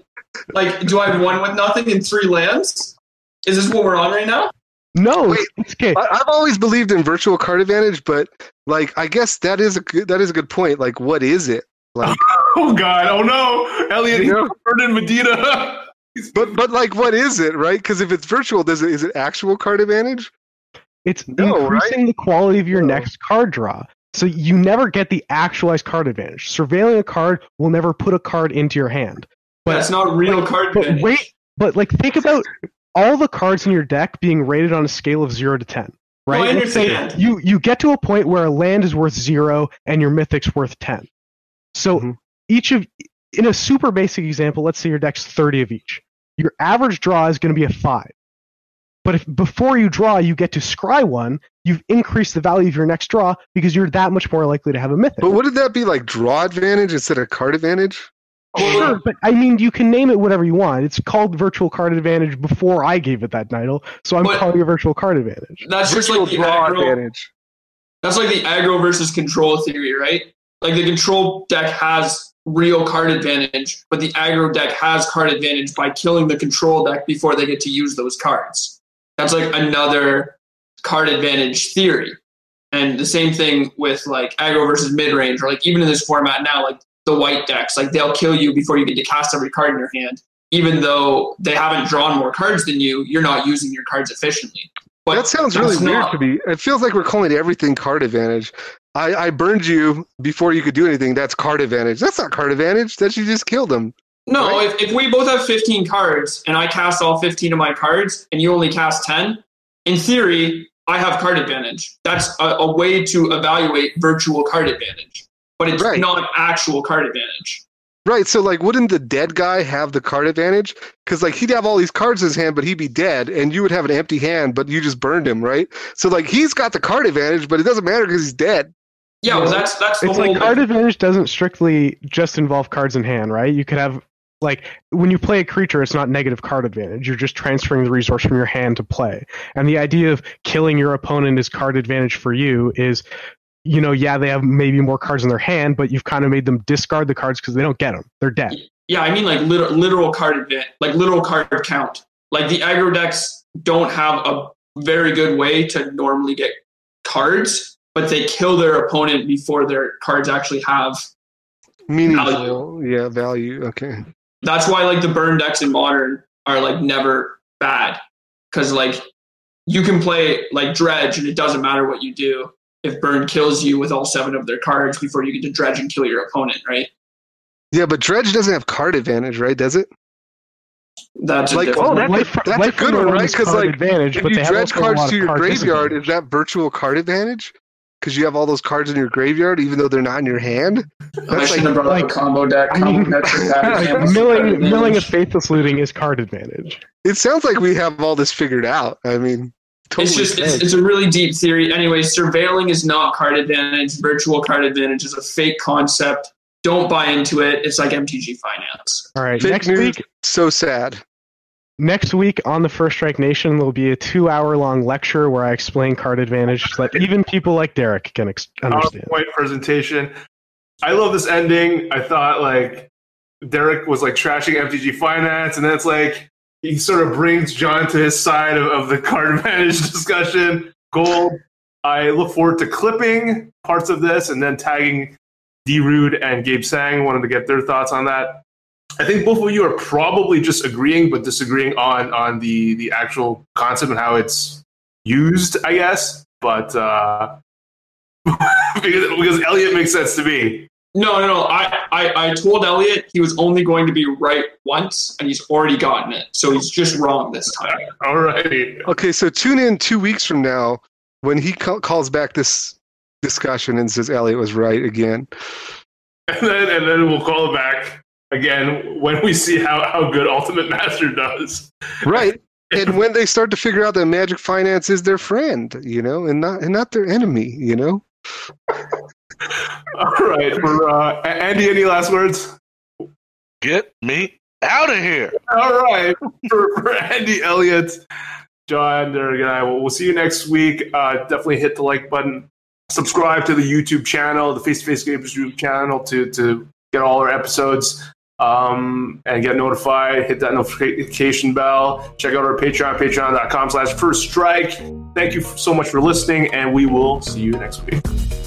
Like do I have one with nothing and three lands? Is this what we're on right now? No, Wait, it's okay. I, I've always believed in virtual card advantage, but like I guess that is a good, that is a good point. Like, what is it? Like, Oh God! Oh no! Elliot, You know? he converted Medina. but but like, what is it? Right? Because if it's virtual, does it is it actual card advantage? It's No, increasing the quality of your No. next card draw. So you never get the actualized card advantage. Surveilling a card will never put a card into your hand. But That's not real card but advantage. wait, but like think about all the cards in your deck being rated on a scale of zero to ten. Right? No, I Let's understand. you you get to a point where a land is worth zero and your mythic's worth ten. So Mhm. each of in a super basic example, let's say your deck's thirty of each. Your average draw is going to be a five. But if before you draw, you get to scry one, you've increased the value of your next draw because you're that much more likely to have a mythic. But wouldn't that be like draw advantage instead of card advantage? Sure, but I mean, you can name it whatever you want. It's called virtual card advantage before I gave it that title, so I'm But- calling it virtual card advantage. That's just Virtual like the draw aggro. advantage. That's like the aggro versus control theory, right? Like the control deck has real card advantage, but the aggro deck has card advantage by killing the control deck before they get to use those cards. That's like another card advantage theory. And the same thing with like aggro versus mid range, or like even in this format now, like the white decks, like they'll kill you before you get to cast every card in your hand. Even though they haven't drawn more cards than you, you're not using your cards efficiently. But that sounds really that's weird to me. It feels like we're calling everything card advantage. I, I burned you before you could do anything. That's card advantage. That's not card advantage. That you just killed them. No, Right? if, if we both have 15 cards and I cast all 15 of my cards and you only cast 10, in theory, I have card advantage. That's a, a way to evaluate virtual card advantage, but it's Right. not actual card advantage. Right. So like, wouldn't the dead guy have the card advantage? Because like he'd have all these cards in his hand, but he'd be dead, and you would have an empty hand, but you just burned him, right? So like he's got the card advantage, but it doesn't matter because he's dead. Yeah, well, that's that's the It's whole. like card advantage doesn't strictly just involve cards in hand, right? You could have like when you play a creature, it's not negative card advantage. You're just transferring the resource from your hand to play. And the idea of killing your opponent is card advantage for you is, you know, yeah, they have maybe more cards in their hand, but you've kind of made them discard the cards because they don't get them. They're dead. yeah, I mean like literal, literal card advantage, like literal card count. Like the aggro decks don't have a very good way to normally get cards, but they kill their opponent before their cards actually have Meaningful, yeah, value. Okay. that's why like the burn decks in modern are like never bad because like you can play like dredge and it doesn't matter what you do if burn kills you with all seven of their cards before you get to dredge and kill your opponent right Yeah, but dredge doesn't have card advantage, right? Does it? that's Like, different oh, one. that's a- that's a good one, right? Because card like, advantage, If but you dredge also a lot cards to your card graveyard, is that virtual card advantage? because you have all those cards in your graveyard, even though they're not in your hand. I That's shouldn't like have brought like- a combo deck. I mean, decks are bad like, milling, milling of Advantage. faithless looting is card advantage. it sounds like we have all this figured out. I mean, totally. It's just it's, it's a really deep theory. Anyway, surveilling is not card advantage. Virtual card advantage is a fake concept. Don't buy into it. It's like MTG finance. All right, Fake next news. week, so sad. next week on the First Strike Nation, there'll be a two-hour-long lecture where I explain card advantage so that even people like Derek can ex- understand. PowerPoint presentation. I love this ending. I thought like Derek was like trashing MTG finance, and then it's like he sort of brings John to his side of, of the card advantage discussion. Gold. I look forward to clipping parts of this and then tagging D-Rude and Gabe Sang. Wanted to get their thoughts on that. I think both of you are probably just agreeing, but disagreeing on on the the actual concept and how it's used. I guess, but uh, because, because Elliot makes sense to me. No, no, no. I, I, I told Elliot he was only going to be right once, and he's already gotten it. So he's just wrong this time. All righty. Okay, so tune in two weeks from now when he ca- calls back this discussion and says Elliot was right again. And then and then we'll call it back again when we see how, how good Ultimate Master does. Right. and when they start to figure out that Magic Finance is their friend, you know, and not and not their enemy, you know. All right. For uh, Andy, any last words? Get me out of here. All right. For, for Andy Elliott, John, and I, we'll, we'll see you next week. Uh, definitely hit the like button. Subscribe to the YouTube channel, the Face to Face Games YouTube channel, to to get all our episodes um, and get notified. Hit that notification bell. Check out our Patreon, patreon.com slash first strike. Thank you so much for listening, and we will see you next week.